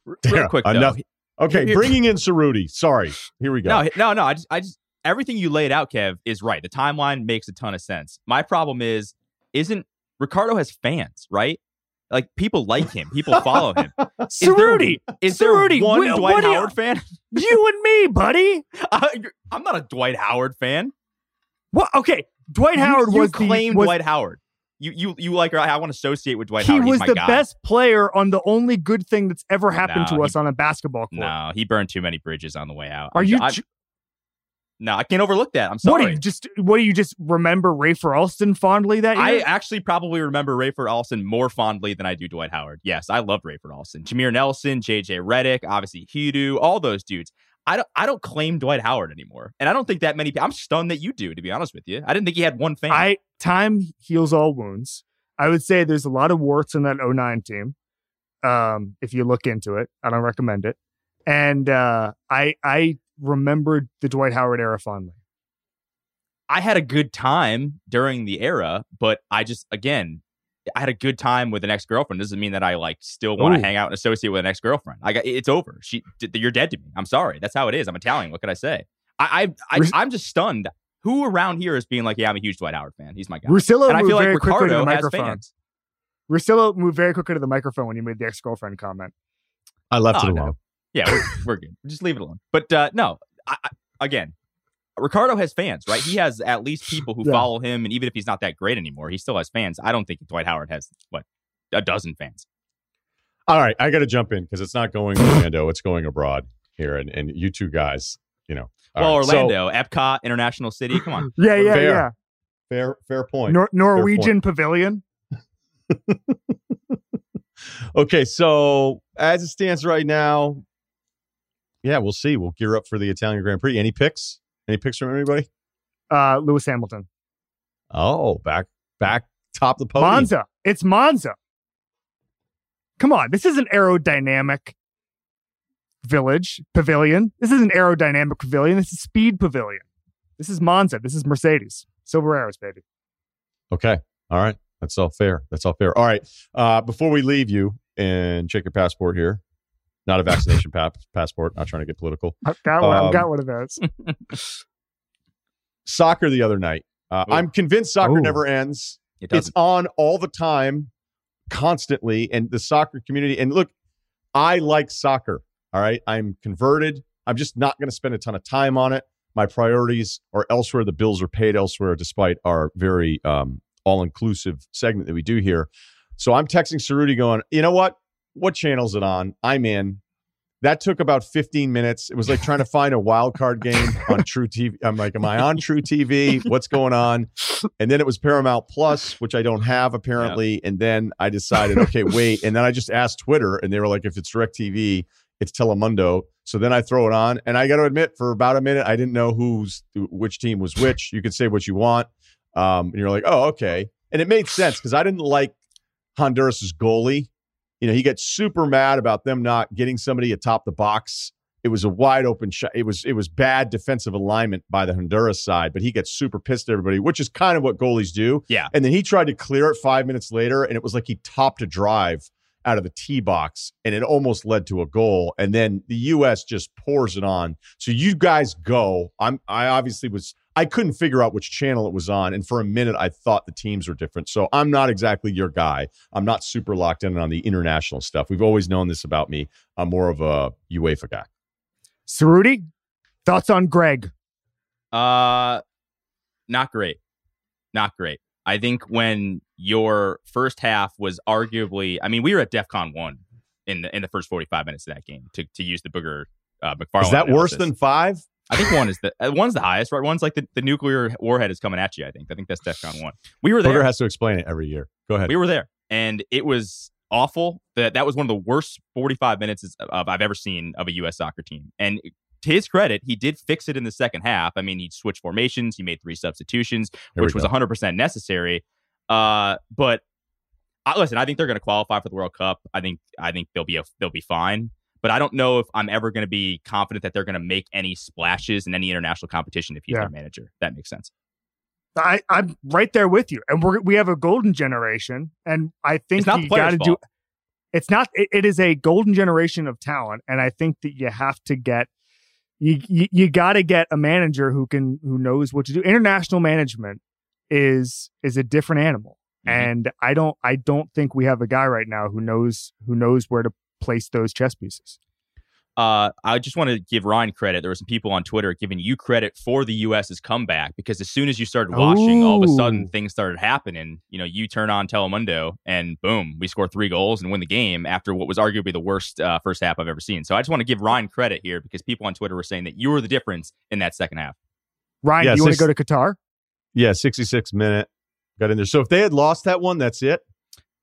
[SPEAKER 3] [laughs]
[SPEAKER 5] Real quick though.
[SPEAKER 1] enough. Okay,
[SPEAKER 5] Here-
[SPEAKER 1] bringing in Ceruti. Sorry. Here we go.
[SPEAKER 5] No, no, no. I just, I just, everything you laid out, Kev, is right. The timeline makes a ton of sense. My problem is, isn't Ricciardo has fans, right? Like people like him, people follow him. [laughs] Is there- Is
[SPEAKER 3] Ceruti,
[SPEAKER 5] there one
[SPEAKER 3] wh-
[SPEAKER 5] Dwight
[SPEAKER 3] do you-
[SPEAKER 5] Howard fan? [laughs]
[SPEAKER 3] you and me, buddy.
[SPEAKER 5] I, am not a Dwight Howard fan.
[SPEAKER 3] What? Okay, Dwight Howard
[SPEAKER 5] you,
[SPEAKER 3] was the-
[SPEAKER 5] claim
[SPEAKER 3] was,
[SPEAKER 5] Dwight Howard. You, you, you like? I want to associate with Dwight
[SPEAKER 3] he
[SPEAKER 5] Howard.
[SPEAKER 3] Was the
[SPEAKER 5] guy.
[SPEAKER 3] best player on the only good thing that's ever happened
[SPEAKER 5] No,
[SPEAKER 3] to
[SPEAKER 5] he-
[SPEAKER 3] us on a basketball court.
[SPEAKER 5] No, he burned too many bridges on the way out.
[SPEAKER 3] Are
[SPEAKER 5] I'm-
[SPEAKER 3] you?
[SPEAKER 5] I'm-
[SPEAKER 3] ju-
[SPEAKER 5] no, I can't overlook that. I'm sorry.
[SPEAKER 3] what do you just? What do you just remember Rafer Alston fondly that
[SPEAKER 5] I actually probably remember Rafer Alston more fondly than I do Dwight Howard. Yes, I love Rafer Alston. Jameer Nelson, JJ Redick, obviously Hedo, all those dudes. I don't I don't claim Dwight Howard anymore. And I don't think that many people I'm stunned that you do, to be honest with you. I didn't think he had one fan.
[SPEAKER 3] I time heals all wounds. I would say there's a lot of warts in that 09 team. Um, if you look into it, I don't recommend it. And uh, I I remembered the Dwight Howard era fondly.
[SPEAKER 5] I had a good time during the era, but I just again I had a good time with an ex girlfriend. Doesn't mean that I like still want to hang out and associate with an ex girlfriend. I got it's over. She, d- you're dead to me. I'm sorry. That's how it is. I'm Italian. What can I say? I, I, I, I'm just stunned. Who around here is being like, yeah, I'm a huge Dwight Howard fan. He's my guy.
[SPEAKER 3] Russillo
[SPEAKER 5] and I feel like
[SPEAKER 3] very quickly to the
[SPEAKER 5] Ricciardo has
[SPEAKER 3] microphone.
[SPEAKER 5] fans.
[SPEAKER 3] Russillo moved very quickly to the microphone when you made the ex girlfriend comment.
[SPEAKER 1] I left
[SPEAKER 5] Oh,
[SPEAKER 1] it
[SPEAKER 5] no.
[SPEAKER 1] alone.
[SPEAKER 5] Yeah, we're, we're good. Just leave it alone. But uh, no, I, I, again, Ricciardo has fans, right? He has at least people who
[SPEAKER 3] Yeah.
[SPEAKER 5] follow him, and even if he's not that great anymore, he still has fans. I don't think Dwight Howard has what a dozen fans.
[SPEAKER 1] All right, I got to jump in because it's not going Orlando; it's going abroad here, and and you two guys, you know. all
[SPEAKER 5] well,
[SPEAKER 1] right, so-
[SPEAKER 5] Orlando, Epcot, International City. Come on.
[SPEAKER 3] Yeah, yeah,
[SPEAKER 1] Fair.
[SPEAKER 3] yeah.
[SPEAKER 1] fair, fair point.
[SPEAKER 3] Nor- Norwegian Pavilion. [laughs]
[SPEAKER 1] okay, so as it stands right now, yeah, we'll see. We'll gear up for the Italian Grand Prix. Any picks? Any picks from anybody?
[SPEAKER 3] Uh, Lewis Hamilton.
[SPEAKER 1] Oh, back back top the podium.
[SPEAKER 3] Monza. It's Monza. Come on, this is an aerodynamic village pavilion. This is an aerodynamic pavilion. This is speed pavilion. This is Monza. This is Mercedes. Silver arrows, baby.
[SPEAKER 1] Okay. All right. That's all fair. That's all fair. All right. Uh, before we leave you and check your passport here, not a vaccination [laughs] pa- passport. Not trying to get political.
[SPEAKER 3] I've got one.
[SPEAKER 1] Um,
[SPEAKER 3] I've got one of those. [laughs]
[SPEAKER 1] Soccer the other night. Uh, I'm convinced soccer
[SPEAKER 3] Ooh.
[SPEAKER 1] never ends.
[SPEAKER 5] It
[SPEAKER 1] It's on all the time, constantly. And the soccer community, and look, I like soccer. All right. I'm converted. I'm just not going to spend a ton of time on it. My priorities are elsewhere. The bills are paid elsewhere, despite our very um, all inclusive segment that we do here. So I'm texting Ceruti going, you know what? What channel's it on? I'm in. That took about 15 minutes. It was like trying to find a wild card game on [laughs] True TV. I'm like, am I on True TV? What's going on? And then it was Paramount Plus, which I don't have apparently. And then I decided, okay, wait. And then I just asked Twitter, and they were like, if it's Direct TV, it's Telemundo. So then I throw it on, and I got to admit, for about a minute, I didn't know who's which team was which. You could say what you want, um, and you're like, oh, okay. And it made sense because I didn't like Honduras's goalie. You know, he gets super mad about them not getting somebody atop the box It was a wide open shot. It was it was bad defensive alignment by the Honduras side, but he gets super pissed at everybody, which is kind of what goalies do.
[SPEAKER 5] Yeah.
[SPEAKER 1] And then he tried to clear it five minutes later, and it was like he topped a drive out of the tee box, and it almost led to a goal. And then the U.S. just pours it on. So you guys go. I'm. I obviously was. I couldn't figure out which channel it was on, and for a minute I thought the teams were different. So I'm not exactly your guy. I'm not super locked in on the international stuff. We've always known this about me. I'm more of a UEFA guy.
[SPEAKER 3] Ceruti, thoughts on Greg?
[SPEAKER 5] Uh, not great. Not great. I think when your first half was arguably, I mean, we were at DEFCON one in the in the first forty five minutes of that game to to use the Booger uh, McFarland.
[SPEAKER 1] Is that worse than five?
[SPEAKER 5] I think one is the uh, one's the highest, right? One's like the, the nuclear warhead is coming at you. I think. I think that's DEFCON one. We were there.
[SPEAKER 1] Booger has to explain it every year. Go ahead.
[SPEAKER 5] We were there, and it was awful. That that was one of the worst 45 minutes of I've ever seen of a U.S. soccer team. And to his credit, he did fix it in the second half. I mean, he switched formations, he made three substitutions,
[SPEAKER 1] Here
[SPEAKER 5] which was 100 percent necessary. Uh, but I, listen, I think they're going to qualify for the World Cup. I think I think they'll be a, they'll be fine. But I don't know if I'm ever going to be confident that they're going to make any splashes in any international competition if he's
[SPEAKER 3] Yeah.
[SPEAKER 5] their manager. That makes sense.
[SPEAKER 3] I, I'm right there with you, and we we have a golden generation, and I think
[SPEAKER 5] It's not
[SPEAKER 3] you got to do. It's not. It, it is a golden generation of talent, and I think that you have to get you you, you got to get a manager who can who knows what to do. International management is is a different animal,
[SPEAKER 5] Mhm.
[SPEAKER 3] and I don't I don't think we have a guy right now who knows who knows where to place those chess pieces.
[SPEAKER 5] Uh, I just want to give Ryen credit. There were some people on Twitter giving you credit for the U.S.'s comeback because as soon as you started watching, all of a sudden things started happening. You know, you turn on Telemundo and boom, we score three goals and win the game after what was arguably the worst uh, first half I've ever seen. So I just want to give Ryen credit here because people on Twitter were saying that you were the difference in that second half.
[SPEAKER 3] Ryen,
[SPEAKER 1] Yeah,
[SPEAKER 3] do you want to go to Qatar?
[SPEAKER 1] yeah, 66 minute. Got in there. So if they had lost that one, that's it.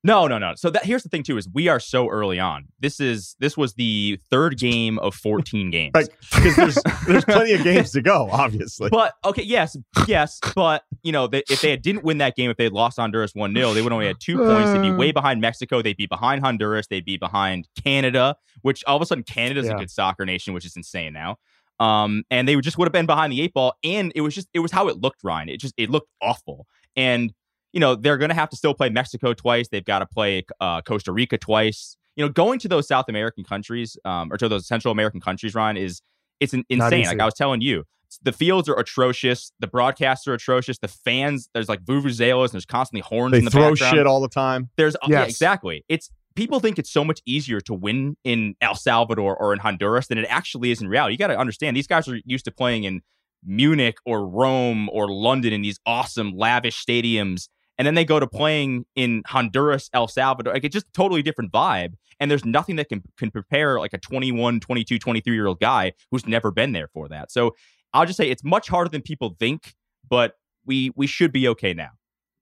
[SPEAKER 5] No, no, no. So that here's the thing too: is we are so early on. This is this was the third game of 14 [laughs] games.
[SPEAKER 1] Like because there's there's plenty of games to go, obviously.
[SPEAKER 5] But okay, yes, yes, but you know, they, if they had didn't win that game, if they had lost Honduras one 0 they would only had two points. They'd be way behind Mexico. They'd be behind Honduras. They'd be behind Canada, which all of a sudden Canada's
[SPEAKER 3] Yeah.
[SPEAKER 5] a good soccer nation, which is insane now. Um, and they would just would have been behind the eight ball. And it was just it was how it looked, Ryen. It just it looked awful. And you know they're going to have to still play Mexico twice. They've got to play uh, Costa Rica twice. You know, going to those South American countries um, or to those Central American countries, Ryen, is it's an, insane. Like I was telling you, the fields are atrocious. The broadcasts are atrocious. The fans, there's like vuvuzelas and there's constantly horns
[SPEAKER 1] they
[SPEAKER 5] in the
[SPEAKER 1] throw
[SPEAKER 5] background.
[SPEAKER 1] shit all the time.
[SPEAKER 5] There's yeah, exactly. It's people think it's so much easier to win in El Salvador or in Honduras than it actually is in reality. You got to understand these guys are used to playing in Munich or Rome or London in these awesome lavish stadiums and then they go to playing in Honduras, El Salvador. Like it's just a totally different vibe and there's nothing that can can prepare like a 21, 22, 23 year old guy who's never been there for that. So I'll just say it's much harder than people think, but we we should be okay now.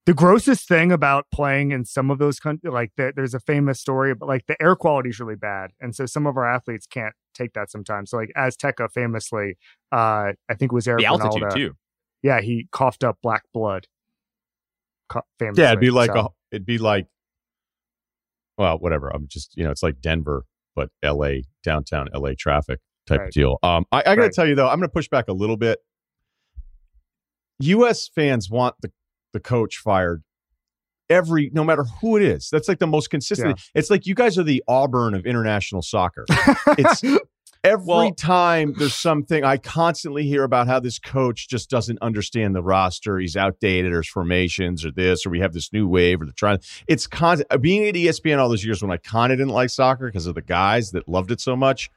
[SPEAKER 3] the grossest thing about playing in some of those countries, like there, there's a famous story, but like the air quality is really bad, and so some of our athletes can't take that sometimes. So like Azteca famously, uh, I think it was Eric
[SPEAKER 5] The altitude
[SPEAKER 3] Ronaldo.
[SPEAKER 5] too.
[SPEAKER 3] Yeah, he coughed up black blood. Famously.
[SPEAKER 1] Yeah, it'd be like
[SPEAKER 3] So,
[SPEAKER 1] a it'd be like well, whatever. I'm just you know, it's like Denver, but LA downtown LA traffic type
[SPEAKER 3] Right.
[SPEAKER 1] of deal. Um I, I gotta
[SPEAKER 3] Right.
[SPEAKER 1] tell you though, I'm gonna push back a little bit. US fans want the, the coach fired every no matter who it is. That's like the most consistent. It's like you guys are the Auburn of international soccer. [laughs] It's every
[SPEAKER 5] Well-
[SPEAKER 1] time there's something I constantly hear about how this coach just doesn't understand the roster. He's outdated or his formations or this, or we have this new wave or the trying. It's con uh, being at ESPN all those years when I kind of didn't like soccer because of the guys that loved it so much.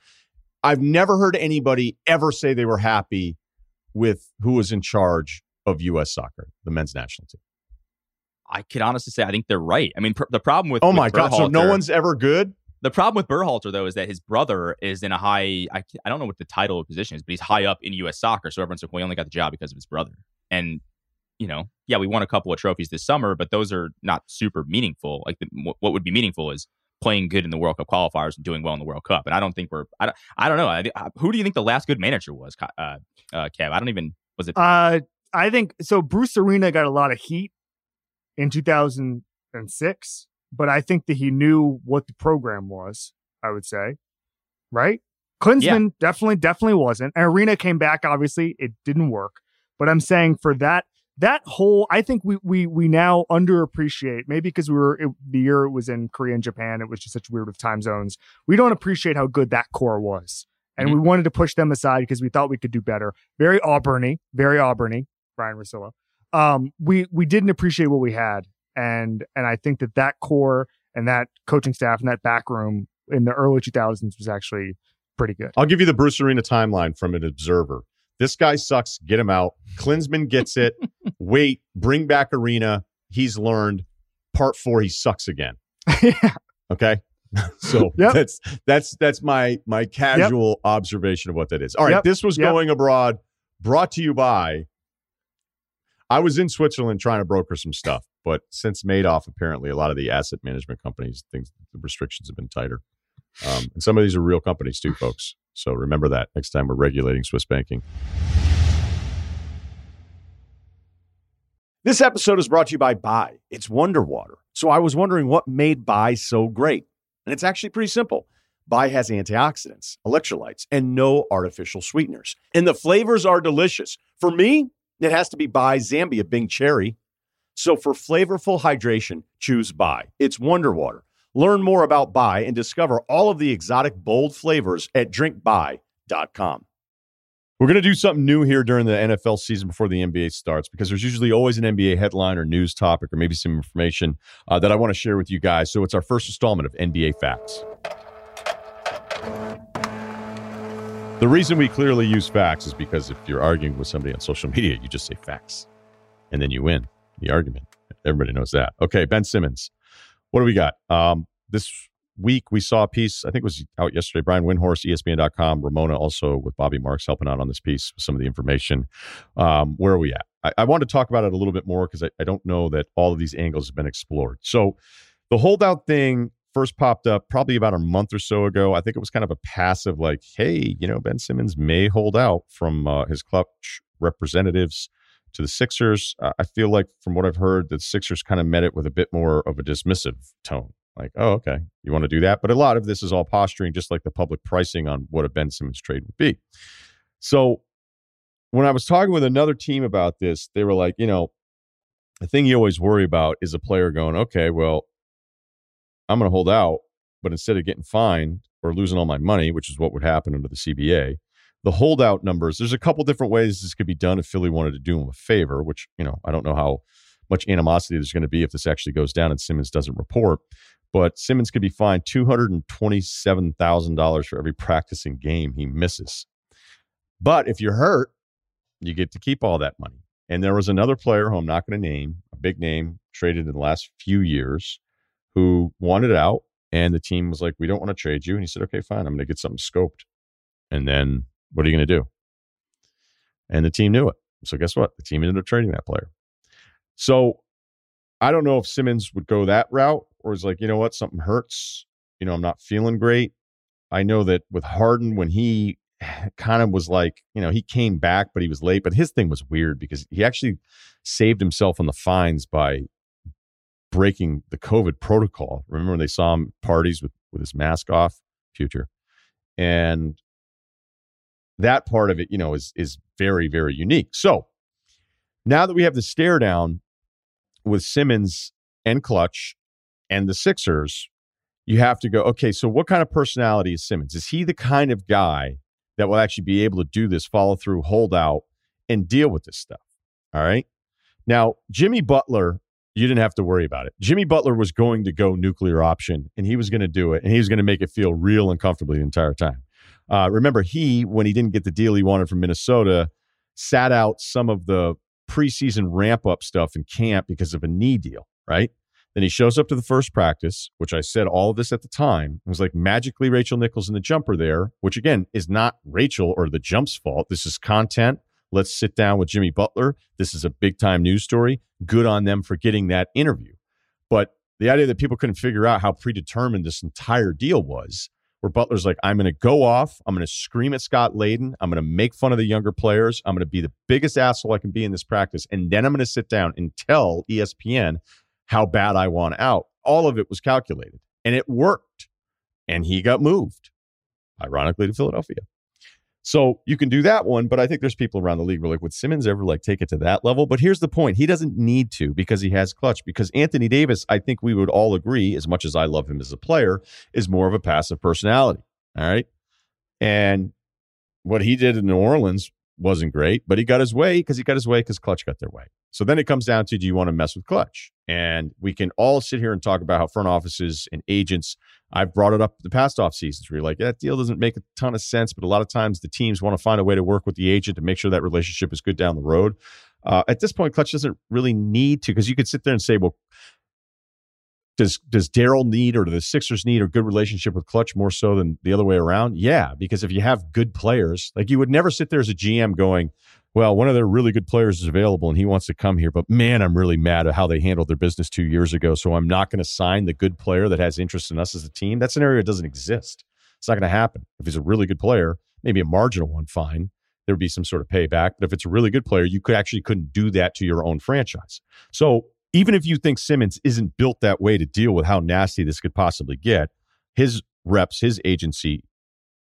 [SPEAKER 1] I've never heard anybody ever say they were happy with who was in charge of U.S. soccer, the men's national team.
[SPEAKER 5] I could honestly say I think they're right. I mean, pr- the problem with
[SPEAKER 1] Oh
[SPEAKER 5] with
[SPEAKER 1] my God. So no one's ever good?
[SPEAKER 5] The problem with Berhalter though is that his brother is in a high. I, I don't know what the title of position is, but he's high up in U.S. soccer. So everyone's like, he only got the job because of his brother. And you know, yeah, we won a couple of trophies this summer, but those are not super meaningful. Like the, what- would be meaningful is playing good in the World Cup qualifiers and doing well in the World Cup. And I don't think we're. I don't. I don't know. I, uh, who do you think the last good manager was? Uh, uh, Kev, I don't even. Was it?
[SPEAKER 3] Uh, I think so. Bruce Arena got a lot of heat in 2006, but I think that he knew what the program was. I would say, right? Klinsmann definitely, definitely wasn't. And Arena came back. Obviously, it didn't work. But I'm saying for that that whole, I think we we we now underappreciate. Maybe because we were it, the year it was in Korea and Japan, it was just such weird with time zones. We don't appreciate how good that core was, and
[SPEAKER 5] Mhm.
[SPEAKER 3] we wanted to push them aside because we thought we could do better. Very Auburny, very Auburny. Brian Russillo. Um, we we didn't appreciate what we had, and and I think that that core and that coaching staff and that back room in the early 2000s was actually pretty good.
[SPEAKER 1] I'll give you the Bruce Arena timeline from an observer. This guy sucks. Get him out. Klinsmann gets it. [laughs] Wait, bring back Arena. He's learned. Part four, he sucks again.
[SPEAKER 3] yeah.
[SPEAKER 1] Okay. [laughs] So [laughs]
[SPEAKER 3] Yep.
[SPEAKER 1] that's that's that's my my casual observation of what that is. All right,
[SPEAKER 3] Yep.
[SPEAKER 1] this was
[SPEAKER 3] Yep.
[SPEAKER 1] going abroad, brought to you by. I was in Switzerland trying to broker some stuff, but since Madoff, apparently a lot of the asset management companies, things the restrictions have been tighter. Um, and some of these are real companies too, folks. So remember that next time we're regulating Swiss banking.
[SPEAKER 6] This episode is brought to you by Bai. It's Wonder Water. So I was wondering what made Bai so great. And it's actually pretty simple. Bai has antioxidants, electrolytes, and no artificial sweeteners. And the flavors are delicious. For me, it has to be Bai Zambia Bing Cherry. So for flavorful hydration, choose Bai. It's Wonder Water. Learn more about Bai and discover all of the exotic bold flavors at drinkbai.com.
[SPEAKER 1] We're going to do something new here during the NFL season before the NBA starts because there's usually always an NBA headline or news topic or maybe some information uh, that I want to share with you guys. So it's our first installment of NBA Fax. The reason we clearly use facts is because if you're arguing with somebody on social media, you just say facts and then you win the argument. Everybody knows that. Okay, Ben Simmons. What do we got? Um, this week we saw a piece, I think it was out yesterday, Brian Windhorst, E ESPN.com, Ramona also with Bobby Marks helping out on this piece with some of the information. Um, where are we at? I, I want to talk about it a little bit more because I, I don't know that all of these angles have been explored. So the holdout thing first popped up probably about a month or so ago. I think it was kind of a passive, like, hey, you know, Ben Simmons may hold out from uh, his Klutch representatives to the Sixers. Uh, I feel like from what I've heard, the Sixers kind of met it with a bit more of a dismissive tone. Like, oh, okay, you want to do that? But a lot of this is all posturing, just like the public pricing on what a Ben Simmons trade would be. So when I was talking with another team about this, they were like, you know, the thing you always worry about is a player going, okay, well, I'm going to hold out, but instead of getting fined or losing all my money, which is what would happen under the CBA, the holdout numbers, there's a couple different ways this could be done if Philly wanted to do him a favor, which, you know, I don't know how much animosity there's going to be if this actually goes down and Simmons doesn't report. But Simmons could be fined $227,000 for every practicing game he misses. But if you're hurt, you get to keep all that money. And there was another player who I'm not going to name, a big name traded in the last few years, who wanted out. And the team was like, we don't want to trade you. And he said, okay, fine. I'm going to get something scoped. And then what are you going to do? And the team knew it. So guess what? The team ended up trading that player. So I don't know if Simmons would go that route or is like, you know what? Something hurts. You know, I'm not feeling great. I know that with Harden, when he [laughs] kind of was like, you know, he came back, but he was late. But his thing was weird because he actually saved himself on the fines by breaking the COVID protocol. Remember when they saw him parties with with his mask off, future, and that part of it, you know, is is very very unique. So now that we have the stare down with Simmons and Klutch and the Sixers, you have to go. Okay, so what kind of personality is Simmons? Is he the kind of guy that will actually be able to do this, follow through, hold out, and deal with this stuff? All right. Now, Jimmy Butler you didn't have to worry about it. Jimmy Butler was going to go nuclear option and he was going to do it and he was going to make it feel real and comfortable the entire time. Uh, remember, he, when he didn't get the deal he wanted from Minnesota, sat out some of the preseason ramp up stuff in camp because of a knee deal, right? Then he shows up to the first practice, which I said all of this at the time. It was like magically Rachel Nichols in the jumper there, which again is not Rachel or the jump's fault. This is content. Let's sit down with Jimmy Butler. This is a big time news story. Good on them for getting that interview. But the idea that people couldn't figure out how predetermined this entire deal was, where Butler's like, I'm going to go off. I'm going to scream at Scott Layden. I'm going to make fun of the younger players. I'm going to be the biggest asshole I can be in this practice. And then I'm going to sit down and tell ESPN how bad I want out. All of it was calculated and it worked. And he got moved. ironically to Philadelphia. So you can do that one, but I think there's people around the league who are like, would Simmons ever like take it to that level? But here's the point: he doesn't need to because he has Klutch. Because Anthony Davis, I think we would all agree, as much as I love him as a player, is more of a passive personality. All right, and what he did in New Orleans wasn't great, but he got his way because he got his way because Klutch got their way. So then it comes down to do you want to mess with Klutch? And we can all sit here and talk about how front offices and agents, I've brought it up the past off seasons where you're like, that deal doesn't make a ton of sense, but a lot of times the teams want to find a way to work with the agent to make sure that relationship is good down the road. Uh, at this point, Klutch doesn't really need to because you could sit there and say, well, does does Daryl need or do the Sixers need a good relationship with Klutch more so than the other way around? Yeah, because if you have good players, like you would never sit there as a GM going, well, one of their really good players is available and he wants to come here, but man, I'm really mad at how they handled their business two years ago. So I'm not going to sign the good player that has interest in us as a team. That scenario doesn't exist. It's not going to happen. If he's a really good player, maybe a marginal one, fine. There would be some sort of payback. But if it's a really good player, you could actually couldn't do that to your own franchise. So even if you think Simmons isn't built that way to deal with how nasty this could possibly get, his reps, his agency,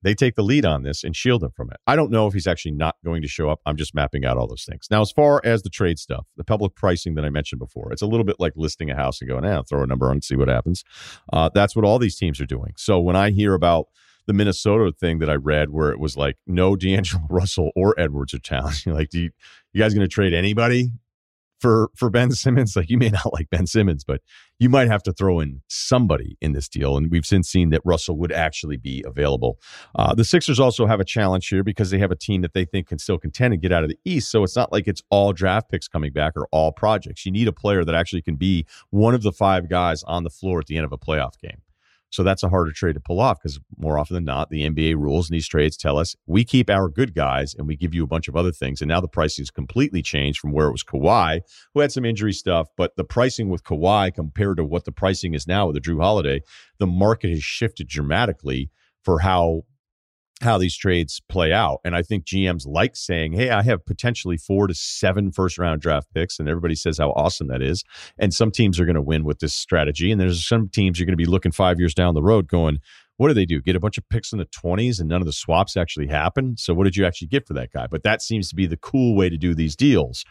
[SPEAKER 1] they take the lead on this and shield him from it. I don't know if he's actually not going to show up. I'm just mapping out all those things. Now, as far as the trade stuff, the public pricing that I mentioned before, it's a little bit like listing a house and going, eh, throw a number on and see what happens. Uh, that's what all these teams are doing. So when I hear about the Minnesota thing that I read where it was like no [laughs] D'Angelo Russell or Edwards are town. [laughs] Like, do you, you guys going to trade anybody? For for Ben Simmons. Like you may not like Ben Simmons, but you might have to throw in somebody in this deal. And we've since seen that Russell would actually be available. Uh, the Sixers also have a challenge here because they have a team that they think can still contend and get out of the East. So it's not like it's all draft picks coming back or all projects. You need a player that actually can be one of the five guys on the floor at the end of a playoff game. So that's a harder trade to pull off because more often than not, the NBA rules in these trades tell us we keep our good guys and we give you a bunch of other things. And now the pricing has completely changed from where it was Kawhi, who had some injury stuff, but the pricing with Kawhi compared to what the pricing is now with the Jrue Holiday, the market has shifted dramatically for how how these trades play out. And I think GMs like saying, Hey, I have potentially four to seven first round draft picks. And everybody says how awesome that is. And some teams are going to win with this strategy. And there's some teams you're going to be looking five years down the road going, what do they do? Get a bunch of picks in the 20s and none of the swaps actually happen. So what did you actually get for that guy? But that seems to be the cool way to do these deals.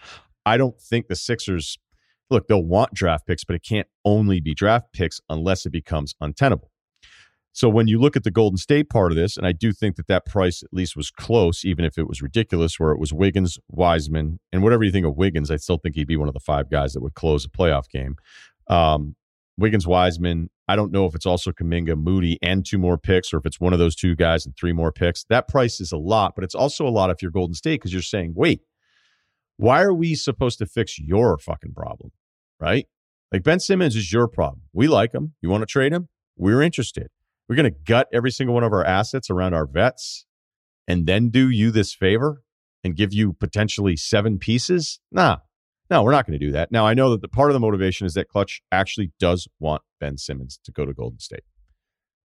[SPEAKER 1] I don't think the Sixers look, they'll want draft picks, but it can't only be draft picks unless it becomes untenable. So when you look at the Golden State part of this, and I do think that that price at least was close, even if it was ridiculous, where it was Wiggins, Wiseman, and whatever you think of Wiggins, I still think he'd be one of the five guys that would close a playoff game. Um, Wiggins, Wiseman. I don't know if it's also Kuminga, Moody, and two more picks, or if it's one of those two guys and three more picks. That price is a lot, but it's also a lot if you're Golden State because you're saying, wait, why are we supposed to fix your fucking problem? Right? Like Ben Simmons is your problem. We like him. You want to trade him? We're interested. We're going to gut every single one of our assets around our vets and then do you this favor and give you potentially seven pieces? Nah, no, we're not going to do that. Now, I know that the part of the motivation is that Klutch actually does want Ben Simmons to go to Golden State.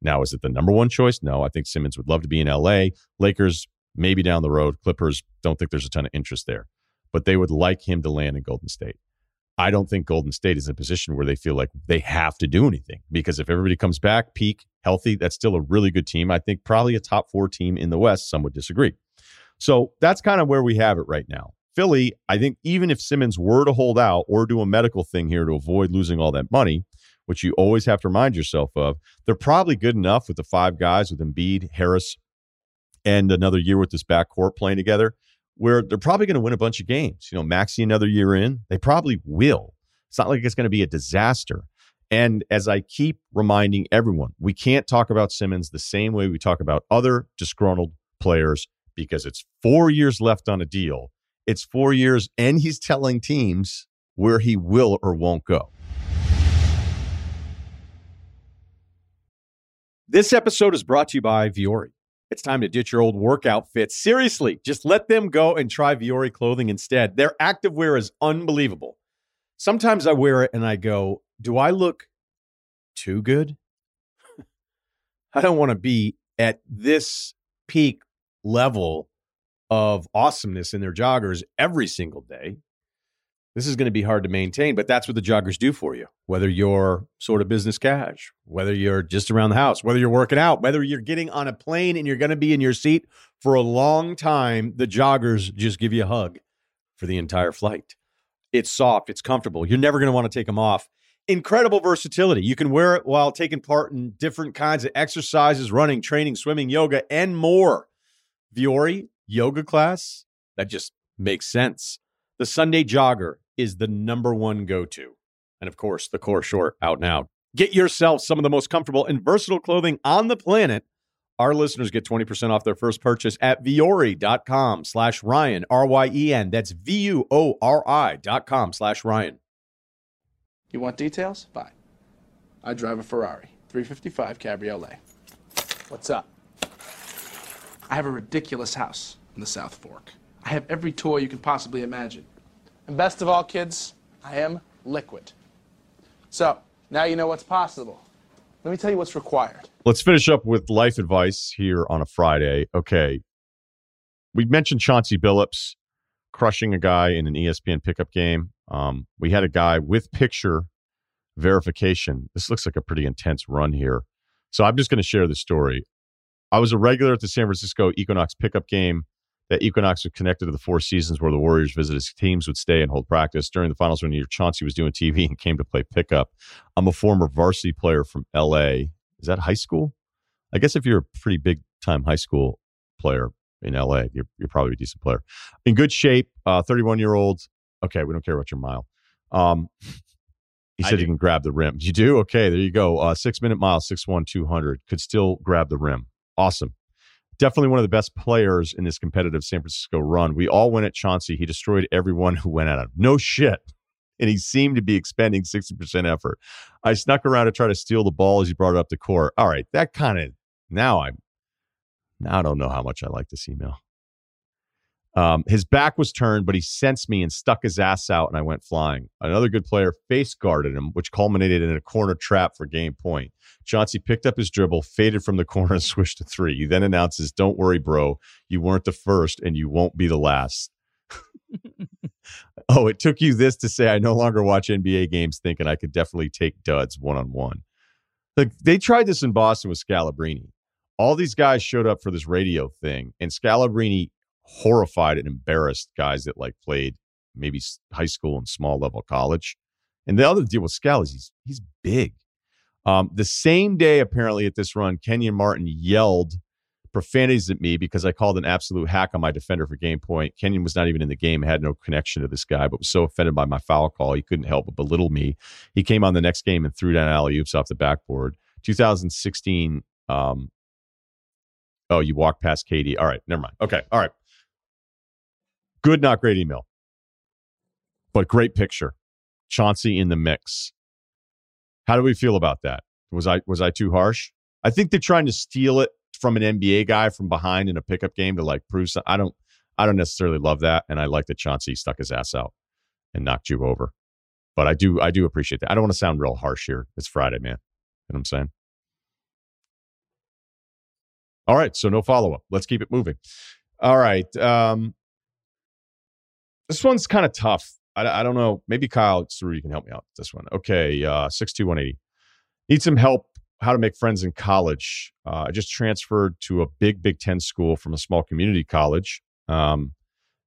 [SPEAKER 1] Now, is it the number one choice? No, I think Simmons would love to be in LA. Lakers, maybe down the road. Clippers, don't think there's a ton of interest there, but they would like him to land in Golden State. I don't think Golden State is in a position where they feel like they have to do anything because if everybody comes back, peak, healthy, that's still a really good team. I think probably a top four team in the West. Some would disagree. So that's kind of where we have it right now. Philly, I think even if Simmons were to hold out or do a medical thing here to avoid losing all that money, which you always have to remind yourself of, they're probably good enough with the five guys with Embiid, Harris, and another year with this backcourt playing together where they're probably going to win a bunch of games. You know, Maxey another year in, they probably will. It's not like it's going to be a disaster. And as I keep reminding everyone, we can't talk about Simmons the same way we talk about other disgruntled players because it's four years left on a deal. It's four years, and he's telling teams where he will or won't go. This episode is brought to you by Vuori. It's time to ditch your old workout fits. Seriously, just let them go and try Vuori clothing instead. Their activewear is unbelievable. Sometimes I wear it and I go, do I look too good? I don't want to be at this peak level of awesomeness in their joggers every single day.
[SPEAKER 6] This is going to be hard to maintain, but that's what the joggers do for you. Whether you're sort of business cash, whether you're just around the house, whether you're working out, whether you're getting on a plane and you're going to be in your seat for a long time, the joggers just give you a hug for the entire flight. It's soft, it's comfortable. You're never going to want to take them off. Incredible versatility. You can wear it while taking part in different kinds of exercises, running, training, swimming, yoga, and more. Vuori yoga class, that just makes sense. The Sunday jogger is the number one go to. And of course, the core short out now. Get yourself some of the most comfortable and versatile clothing on the planet. Our listeners get 20% off their first purchase at vuori.com slash Ryen, R Y E N. That's V U O R I dot com slash Ryen.
[SPEAKER 7] You want details? Bye. I drive a Ferrari 355 Cabriolet. What's up? I have a ridiculous house in the South Fork. I have every toy you can possibly imagine. And best of all, kids, I am liquid. So, now you know what's possible. Let me tell you what's required.
[SPEAKER 1] Let's finish up with life advice here on a Friday. Okay. We mentioned Chauncey Billups crushing a guy in an ESPN pickup game. Um, we had a guy with picture verification. This looks like a pretty intense run here. So I'm just going to share the story. I was a regular at the San Francisco Equinox pickup game. That Equinox was connected to the Four Seasons where the Warriors visited. Teams would stay and hold practice. During the finals one year, Chauncey was doing TV and came to play pickup. I'm a former varsity player from LA. Is that high school? I guess if you're a pretty big time high school player in LA, you're, you're probably a decent player. In good shape, 31 year old. Okay, we don't care about your mile. Um, he said you can grab the rim. You do? Okay, there you go. Uh, six minute mile, six one, two hundred. Could still grab the rim. Awesome. Definitely one of the best players in this competitive San Francisco run. We all went at Chauncey. He destroyed everyone who went at him. No shit. And he seemed to be expending 60% effort. I snuck around to try to steal the ball as he brought it up the court. All right, that kind of now I'm now I don't know how much I like this email. Um, his back was turned, but he sensed me and stuck his ass out, and I went flying. Another good player face guarded him, which culminated in a corner trap for game point. Chauncey picked up his dribble, faded from the corner, and [laughs] swished to three. He then announces, Don't worry, bro. You weren't the first, and you won't be the last. [laughs] oh, it took you this to say I no longer watch NBA games thinking I could definitely take duds one on one. Like they tried this in Boston with Scalabrine. All these guys showed up for this radio thing, and Scalabrine horrified and embarrassed guys that like played maybe high school and small level college. And the other deal with Scal is he's he's big. Um, the same day, apparently, at this run, Kenyon Martin yelled profanities at me because I called an absolute hack on my defender for game point. Kenyon was not even in the game, had no connection to this guy, but was so offended by my foul call, he couldn't help but belittle me. He came on the next game and threw down alley oops off the backboard. 2016. Um, oh, you walked past KD. All right, never mind. Okay, all right. Good, not great email, but great picture. Chauncey in the mix. How do we feel about that? Was I was I too harsh? I think they're trying to steal it from an NBA guy from behind in a pickup game to like prove something. I don't I don't necessarily love that, and I like that Chauncey stuck his ass out and knocked you over. But I do I do appreciate that. I don't want to sound real harsh here. It's Friday, man. You know what I'm saying? All right, so no follow up. Let's keep it moving. All right. Um, this one's kind of tough. I, I don't know. Maybe Kyle Ceruti can help me out with this one. Okay, uh, six two one eighty. Need some help. How to make friends in college? Uh, I just transferred to a big Big Ten school from a small community college. Um,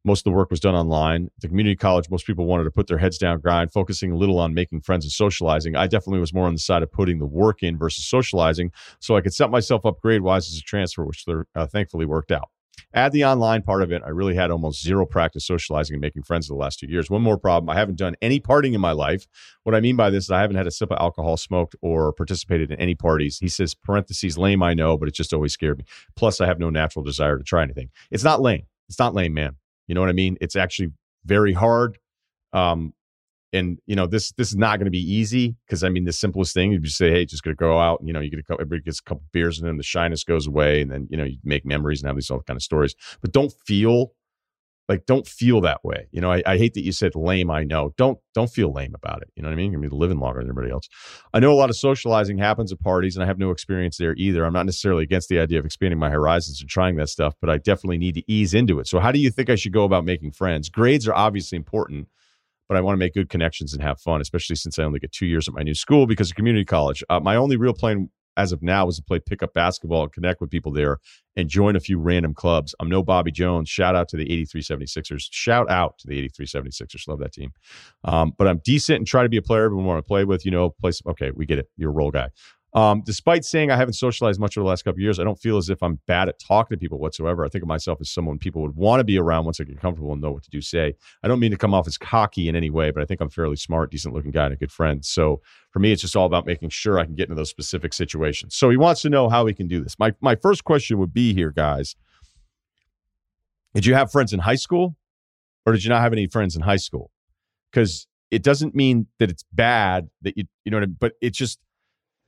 [SPEAKER 1] most of the work was done online. The community college, most people wanted to put their heads down, grind, focusing a little on making friends and socializing. I definitely was more on the side of putting the work in versus socializing, so I could set myself up grade wise as a transfer, which uh, thankfully worked out. Add the online part of it. I really had almost zero practice socializing and making friends in the last two years. One more problem I haven't done any partying in my life. What I mean by this is I haven't had a sip of alcohol smoked or participated in any parties. He says, parentheses, lame, I know, but it just always scared me. Plus, I have no natural desire to try anything. It's not lame. It's not lame, man. You know what I mean? It's actually very hard. Um, and you know this this is not going to be easy because I mean the simplest thing is you just say hey just gonna go out and you know you get a couple, everybody gets a couple beers and then the shyness goes away and then you know you make memories and have these all kind of stories. But don't feel like don't feel that way you know I, I hate that you said lame I know. Don't don't feel lame about it you know what I mean? You're gonna be living longer than everybody else. I know a lot of socializing happens at parties and I have no experience there either. I'm not necessarily against the idea of expanding my horizons and trying that stuff but I definitely need to ease into it. So how do you think I should go about making friends? Grades are obviously important but I want to make good connections and have fun, especially since I only get two years at my new school because of community college. Uh, my only real plan as of now is to play pickup basketball and connect with people there and join a few random clubs. I'm no Bobby Jones. Shout out to the 83 76ers. Shout out to the 83 76ers. Love that team. Um, but I'm decent and try to be a player everyone want to play with. You know, play some, okay, we get it. You're a role guy. Um, despite saying I haven't socialized much over the last couple years, I don't feel as if I'm bad at talking to people whatsoever. I think of myself as someone people would want to be around once I get comfortable and know what to do. Say, I don't mean to come off as cocky in any way, but I think I'm fairly smart, decent looking guy, and a good friend. So for me, it's just all about making sure I can get into those specific situations. So he wants to know how he can do this. My my first question would be here, guys. Did you have friends in high school, or did you not have any friends in high school? Because it doesn't mean that it's bad that you you know what I mean, but it's just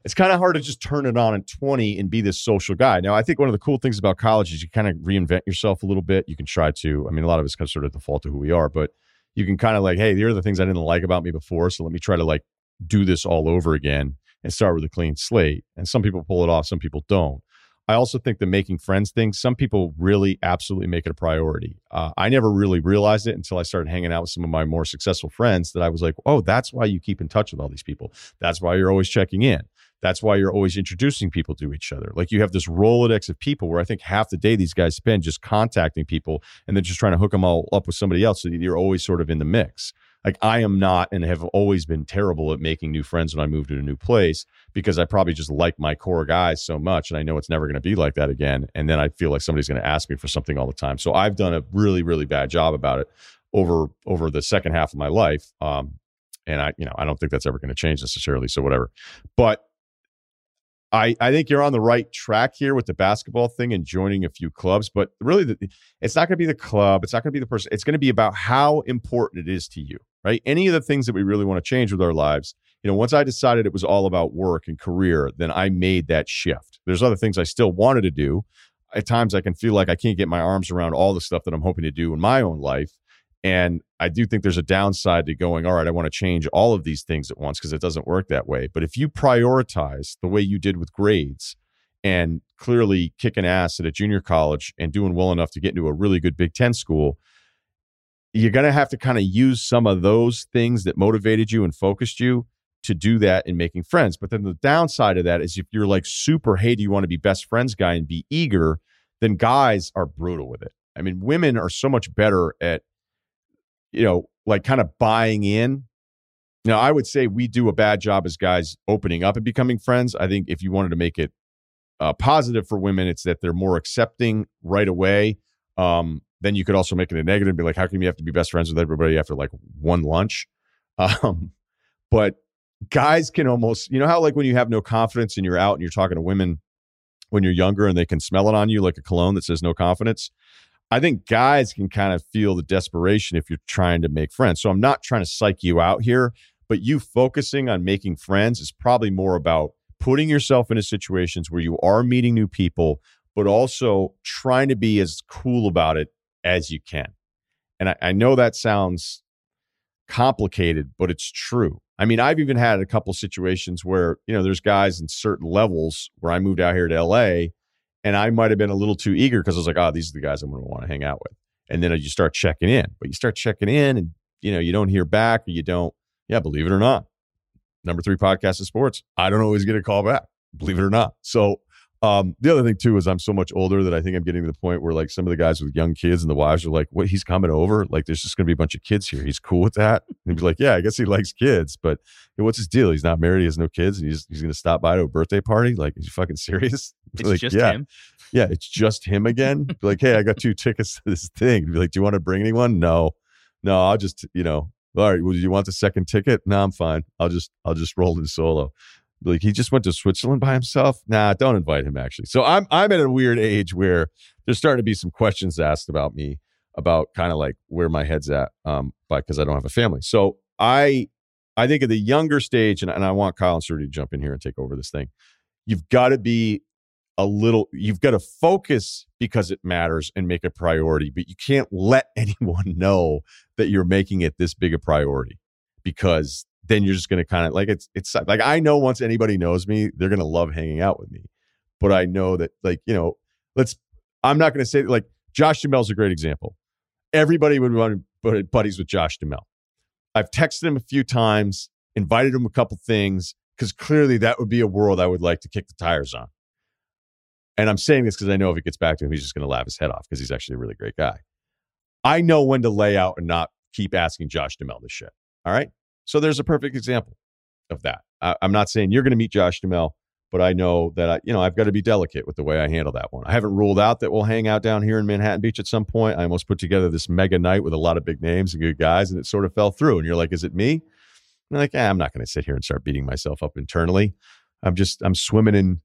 [SPEAKER 1] it's kind of hard to just turn it on at 20 and be this social guy. Now, I think one of the cool things about college is you kind of reinvent yourself a little bit. You can try to, I mean, a lot of it's kind of sort of the fault of who we are, but you can kind of like, hey, here are the things I didn't like about me before. So let me try to like do this all over again and start with a clean slate. And some people pull it off, some people don't. I also think the making friends thing, some people really absolutely make it a priority. Uh, I never really realized it until I started hanging out with some of my more successful friends that I was like, oh, that's why you keep in touch with all these people. That's why you're always checking in. That's why you're always introducing people to each other. Like you have this Rolodex of people where I think half the day these guys spend just contacting people and then just trying to hook them all up with somebody else. So you're always sort of in the mix. Like I am not and have always been terrible at making new friends when I move to a new place because I probably just like my core guys so much and I know it's never going to be like that again. And then I feel like somebody's going to ask me for something all the time. So I've done a really, really bad job about it over over the second half of my life. Um, and I, you know, I don't think that's ever going to change necessarily. So whatever. But I, I think you're on the right track here with the basketball thing and joining a few clubs, but really, the, it's not going to be the club. It's not going to be the person. It's going to be about how important it is to you, right? Any of the things that we really want to change with our lives. You know, once I decided it was all about work and career, then I made that shift. There's other things I still wanted to do. At times, I can feel like I can't get my arms around all the stuff that I'm hoping to do in my own life. And I do think there's a downside to going, all right, I want to change all of these things at once because it doesn't work that way. But if you prioritize the way you did with grades and clearly kicking ass at a junior college and doing well enough to get into a really good Big Ten school, you're going to have to kind of use some of those things that motivated you and focused you to do that in making friends. But then the downside of that is if you're like super, hey, do you want to be best friends guy and be eager, then guys are brutal with it. I mean, women are so much better at you know, like kind of buying in. Now, I would say we do a bad job as guys opening up and becoming friends. I think if you wanted to make it uh, positive for women, it's that they're more accepting right away. Um, then you could also make it a negative and be like, how come you have to be best friends with everybody after like one lunch? [laughs] Um, but guys can almost, you know, how like when you have no confidence and you're out and you're talking to women when you're younger and they can smell it on you like a cologne that says no confidence. I think guys can kind of feel the desperation if you're trying to make friends. So I'm not trying to psych you out here, but you focusing on making friends is probably more about putting yourself into situations where you are meeting new people, but also trying to be as cool about it as you can. And I, I know that sounds complicated, but it's true. I mean, I've even had a couple situations where, you know, there's guys in certain levels where I moved out here to LA and I might have been a little too eager because I was like, oh, these are the guys I'm going to want to hang out with. And then uh, you start checking in, but you start checking in and, you know, you don't hear back or you don't, yeah, believe it or not. Number three podcast of sports. I don't always get a call back, believe it or not. So um, the other thing too is I'm so much older that I think I'm getting to the point where like some of the guys with young kids and the wives are like, "What? He's coming over? Like, there's just going to be a bunch of kids here. He's cool with that." And be like, "Yeah, I guess he likes kids, but hey, what's his deal? He's not married. He has no kids, and he's he's going to stop by to a birthday party. Like, is he fucking serious? [laughs]
[SPEAKER 5] It's
[SPEAKER 1] like,
[SPEAKER 5] just
[SPEAKER 1] yeah,
[SPEAKER 5] him.
[SPEAKER 1] yeah, it's just him again. [laughs] Be like, hey, I got two tickets to this thing. Be like, do you want to bring anyone? No, no, I'll just you know. All right, well, do you want the second ticket? No, I'm fine. I'll just I'll just roll in solo like he just went to Switzerland by himself. Nah, don't invite him actually. So I'm I'm at a weird age where there's starting to be some questions asked about me about kind of like where my head's at um but because I don't have a family. So I I think at the younger stage and, and I want Kyle and Suri to jump in here and take over this thing. You've got to be a little you've got to focus because it matters and make a priority, but you can't let [laughs] anyone know that you're making it this big a priority because then you're just going to kind of like it's it's like I know once anybody knows me, they're going to love hanging out with me. But I know that like, you know, let's I'm not going to say like Josh Duhamel's a great example. Everybody would want buddies with Josh Duhamel. I've texted him a few times, invited him a couple things, because clearly that would be a world I would like to kick the tires on. And I'm saying this because I know if he gets back to him, he's just going to laugh his head off because he's actually a really great guy. I know when to lay out and not keep asking Josh Duhamel this shit. All right. So there's a perfect example of that. I, I'm not saying you're going to meet Josh Duhamel, but I know that I, you know, I've got to be delicate with the way I handle that one. I haven't ruled out that we'll hang out down here in Manhattan Beach at some point. I almost put together this mega night with a lot of big names and good guys, and it sort of fell through. And you're like, is it me? And I'm like, eh, I'm not going to sit here and start beating myself up internally. I'm just, I'm swimming in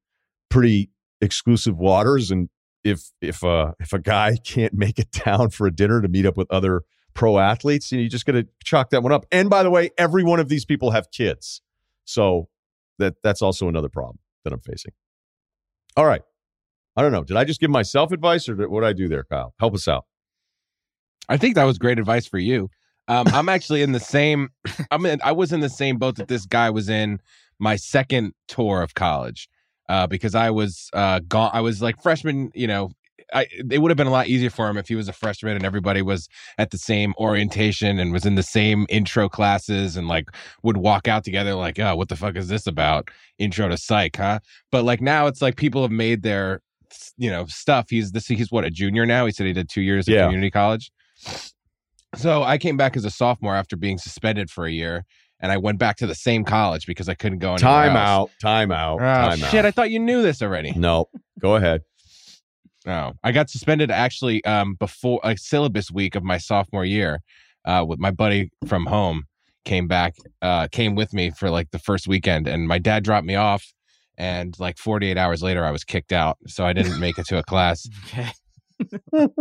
[SPEAKER 1] pretty exclusive waters, and if if uh if a guy [laughs] can't make it down for a dinner to meet up with other pro athletes, you, know, you just got to chalk that one up. And by the way, every one of these people have kids, so that that's also another problem that I'm facing. All right, I don't know. Did I just give myself advice, or did, what did I do there, Kyle? Help us out.
[SPEAKER 8] I think that was great advice for you. Um, I'm actually in the same. [laughs] I'm in. I was in the same boat that this guy was in my second tour of college, uh, because I was uh, gone. I was like freshman. You know, I, it would have been a lot easier for him if he was a freshman and everybody was at the same orientation and was in the same intro classes and like would walk out together like, oh, what the fuck is this about? Intro to psych, huh? But like now it's like people have made their you know stuff. He's this. He's what a junior now. He said he did two years at
[SPEAKER 1] Yeah.
[SPEAKER 8] community college. So I came back as a sophomore after being suspended for a year, and I went back to the same college because I couldn't go anywhere
[SPEAKER 1] Time
[SPEAKER 8] else.
[SPEAKER 1] out. Time out.
[SPEAKER 8] Oh,
[SPEAKER 1] time
[SPEAKER 8] shit!
[SPEAKER 1] out.
[SPEAKER 8] I thought you knew this already.
[SPEAKER 1] No, go ahead.
[SPEAKER 8] No, I got suspended actually um, before a syllabus week of my sophomore year. Uh, with my buddy from home came back, uh, came with me for like the first weekend, and my dad dropped me off. And like 48 hours later, I was kicked out, so I didn't make it to a class. [laughs]
[SPEAKER 5] Okay. [laughs]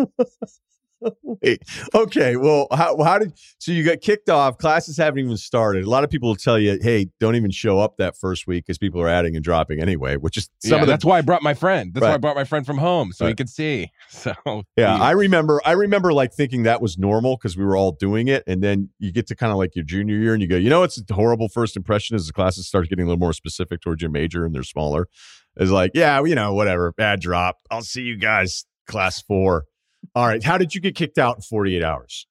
[SPEAKER 1] Wait, okay. Well, how, how did so you got kicked off? Classes haven't even started. A lot of people will tell you, "Hey, don't even show up that first week because people are adding and dropping anyway." Which is some
[SPEAKER 8] yeah,
[SPEAKER 1] of the
[SPEAKER 8] that's why I brought my friend. That's why I brought my friend from home so he
[SPEAKER 1] Right.
[SPEAKER 8] could see. [laughs] So
[SPEAKER 1] yeah.
[SPEAKER 8] he-
[SPEAKER 1] I remember. I remember like thinking that was normal because we were all doing it, and then you get to kind of like your junior year, and you go, you know, it's a horrible first impression as the classes start getting a little more specific towards your major and they're smaller. It's like, yeah, you know, whatever, bad drop. I'll see you guys, class four. All right. How did you get kicked out in forty eight hours?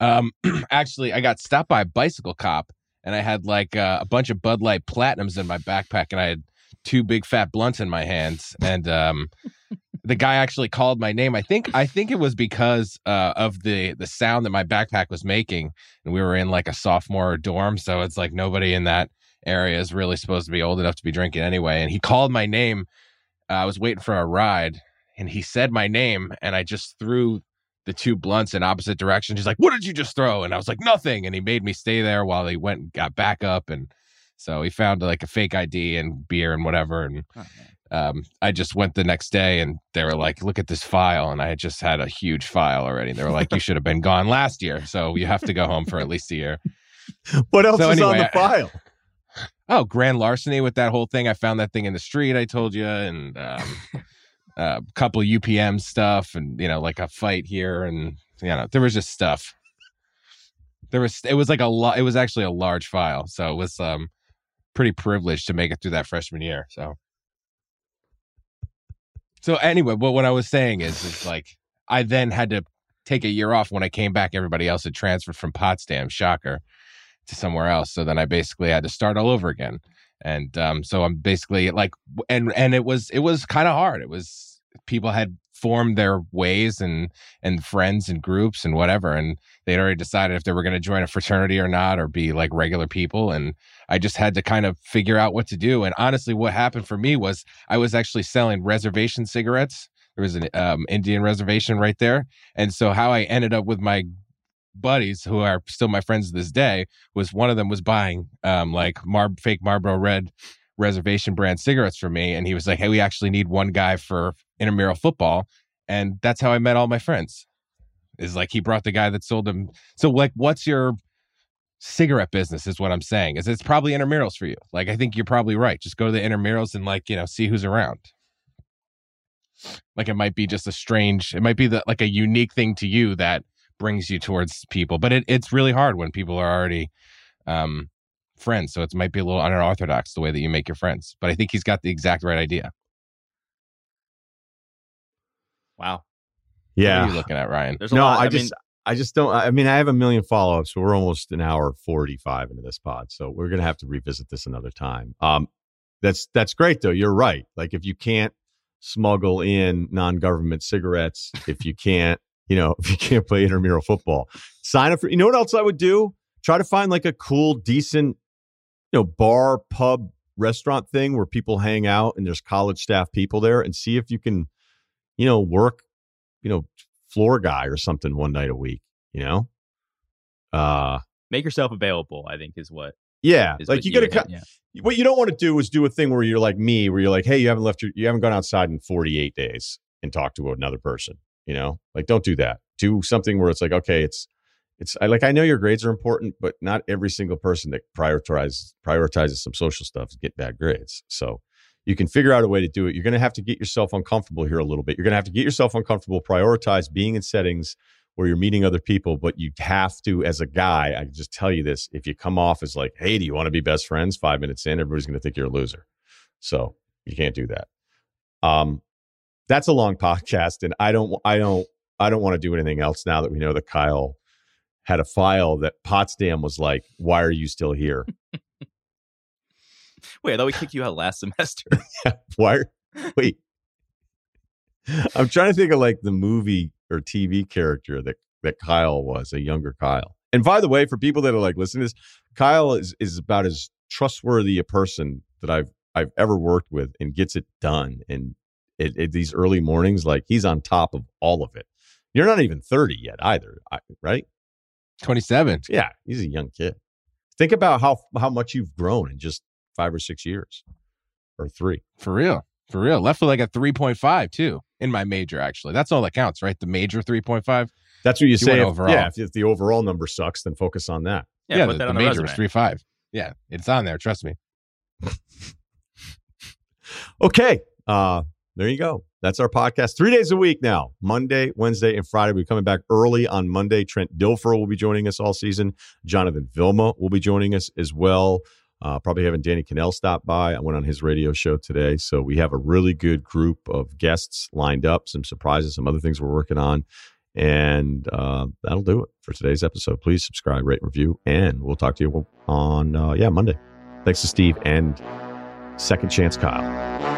[SPEAKER 8] Um, [clears throat] actually, I got stopped by a bicycle cop, and I had like uh, a bunch of Bud Light Platinums in my backpack, and I had two big fat blunts in my hands. And um, the guy actually called my name. I think I think it was because uh, of the the sound that my backpack was making, and we were in like a sophomore dorm, so it's like nobody in that area is really supposed to be old enough to be drinking anyway. And he called my name. Uh, I was waiting for a ride, and he said my name, and I just threw the two blunts in opposite directions. He's like, "What did you just throw?" And I was like, "Nothing." And he made me stay there while he went and got back up, and so he found like a fake ID and beer and whatever. And um, I just went the next day, and they were like, "Look at this file," and I had just had a huge file already. They were like, "You should have been gone last year, so you have to go home for at least a year."
[SPEAKER 1] What else
[SPEAKER 8] So
[SPEAKER 1] is on
[SPEAKER 8] anyway,
[SPEAKER 1] the file? [laughs]
[SPEAKER 8] Oh, grand larceny with that whole thing. I found that thing in the street. I told you, and um, a couple UPM stuff, and you know, like a fight here, and you know, there was just stuff. There was. It was like a lot. It was actually a large file, so it was um pretty privileged to make it through that freshman year. So. So anyway, but what I was saying is, is like I then had to take a year off when I came back. Everybody else had transferred from Potsdam, shocker, to somewhere else. So then I basically had to start all over again. And um, so I'm basically like, and and it was it was kind of hard. It was people had formed their ways and and friends and groups and whatever, and they'd already decided if they were going to join a fraternity or not, or be like regular people. And I just had to kind of figure out what to do. And honestly, what happened for me was I was actually selling reservation cigarettes. There was an um, Indian reservation right there, and so how I ended up with my buddies who are still my friends to this day was one of them was buying um like Mar- fake Marlboro Red reservation brand cigarettes for me, and he was like, "Hey, we actually need one guy for intramural football," and that's how I met all my friends. Is like he brought the guy that sold them. So like, what's your cigarette business? Is what I'm saying. Is it's probably intramurals for you. Like I think you're probably right. Just go to the intramurals and like you know see who's around. Like it might be just a strange. It might be the like a unique thing to you that brings you towards people, but it, it's really hard when people are already um friends. So it might be a little unorthodox the way that you make your friends. But I think he's got the exact right idea.
[SPEAKER 5] Wow.
[SPEAKER 1] Yeah.
[SPEAKER 8] What are you looking at, Ryen?
[SPEAKER 5] There's a
[SPEAKER 1] No,
[SPEAKER 5] lot.
[SPEAKER 1] I
[SPEAKER 5] I,
[SPEAKER 1] just-
[SPEAKER 5] mean,
[SPEAKER 1] I just don't. I mean, I have a million follow ups, but we're almost an hour forty five into this pod, so we're gonna have to revisit this another time. Um, that's that's great though. You're right. Like if you can't smuggle in non government cigarettes, if you can't, you know, [laughs] if you can't play intramural football, sign up for. You know what else I would do? Try to find like a cool, decent, you know, bar, pub, restaurant thing where people hang out and there's college staff people there, and see if you can, you know, work, you know, floor guy or something one night a week. You know, uh,
[SPEAKER 5] Make yourself available. I think is what.
[SPEAKER 1] yeah, like you got to.
[SPEAKER 5] yeah.
[SPEAKER 1] What you don't want to do is do a thing where you're like me, where you're like, hey, you haven't left your, you haven't gone outside in 48 days and talked to another person. You know, like don't do that. Do something where it's like, okay, it's, it's I like I know your grades are important, but not every single person that prioritizes prioritizes some social stuff get bad grades. So you can figure out a way to do it. You're going to have to get yourself uncomfortable here a little bit. You're going to have to get yourself uncomfortable, prioritize being in settings where you're meeting other people, but you have to, as a guy, I can just tell you this: if you come off as like, "Hey, do you want to be best friends?" Five minutes in, everybody's going to think you're a loser. So you can't do that. Um, that's a long podcast, and I don't, I don't, I don't want to do anything else now that we know that Kyle had a file that Potsdam was like, "Why are you still here? [laughs]
[SPEAKER 5] Wait, I thought we kicked you out last semester. [laughs]
[SPEAKER 1] Why? Are, wait." I'm trying to think of like the movie or TV character that that Kyle was, a younger Kyle. And by the way, for people that are like listening to this, Kyle is is about as trustworthy a person that I've I've ever worked with and gets it done. And it, it, these early mornings, like he's on top of all of it. You're not even 30 yet either, right?
[SPEAKER 8] 27.
[SPEAKER 1] Yeah, he's a young kid. Think about how how much you've grown in just five or six years, or three.
[SPEAKER 8] For real. For real. Left with like a 3.5 too in my major, actually. That's all that counts, right? The major 3.5.
[SPEAKER 1] That's what you
[SPEAKER 8] You
[SPEAKER 1] say. If,
[SPEAKER 8] overall.
[SPEAKER 1] Yeah, if, if the overall number sucks, then focus on that.
[SPEAKER 5] Yeah, put
[SPEAKER 8] the,
[SPEAKER 5] that
[SPEAKER 8] the
[SPEAKER 5] on the
[SPEAKER 8] major
[SPEAKER 5] resume.
[SPEAKER 8] was 3.5. Yeah, it's on there. Trust me. [laughs]
[SPEAKER 1] Okay. Uh, there you go. That's our podcast. Three days a week now. Monday, Wednesday, and Friday. We're coming back early on Monday. Trent Dilfer will be joining us all season. Jonathan Vilma will be joining us as well. Uh, probably having Danny Kanell stop by. I went on his radio show today. So we have a really good group of guests lined up, some surprises, some other things we're working on. And uh, that'll do it for today's episode. Please subscribe, rate, review, and we'll talk to you on, uh, yeah, Monday. Thanks to Steve and Second Chance Kyle.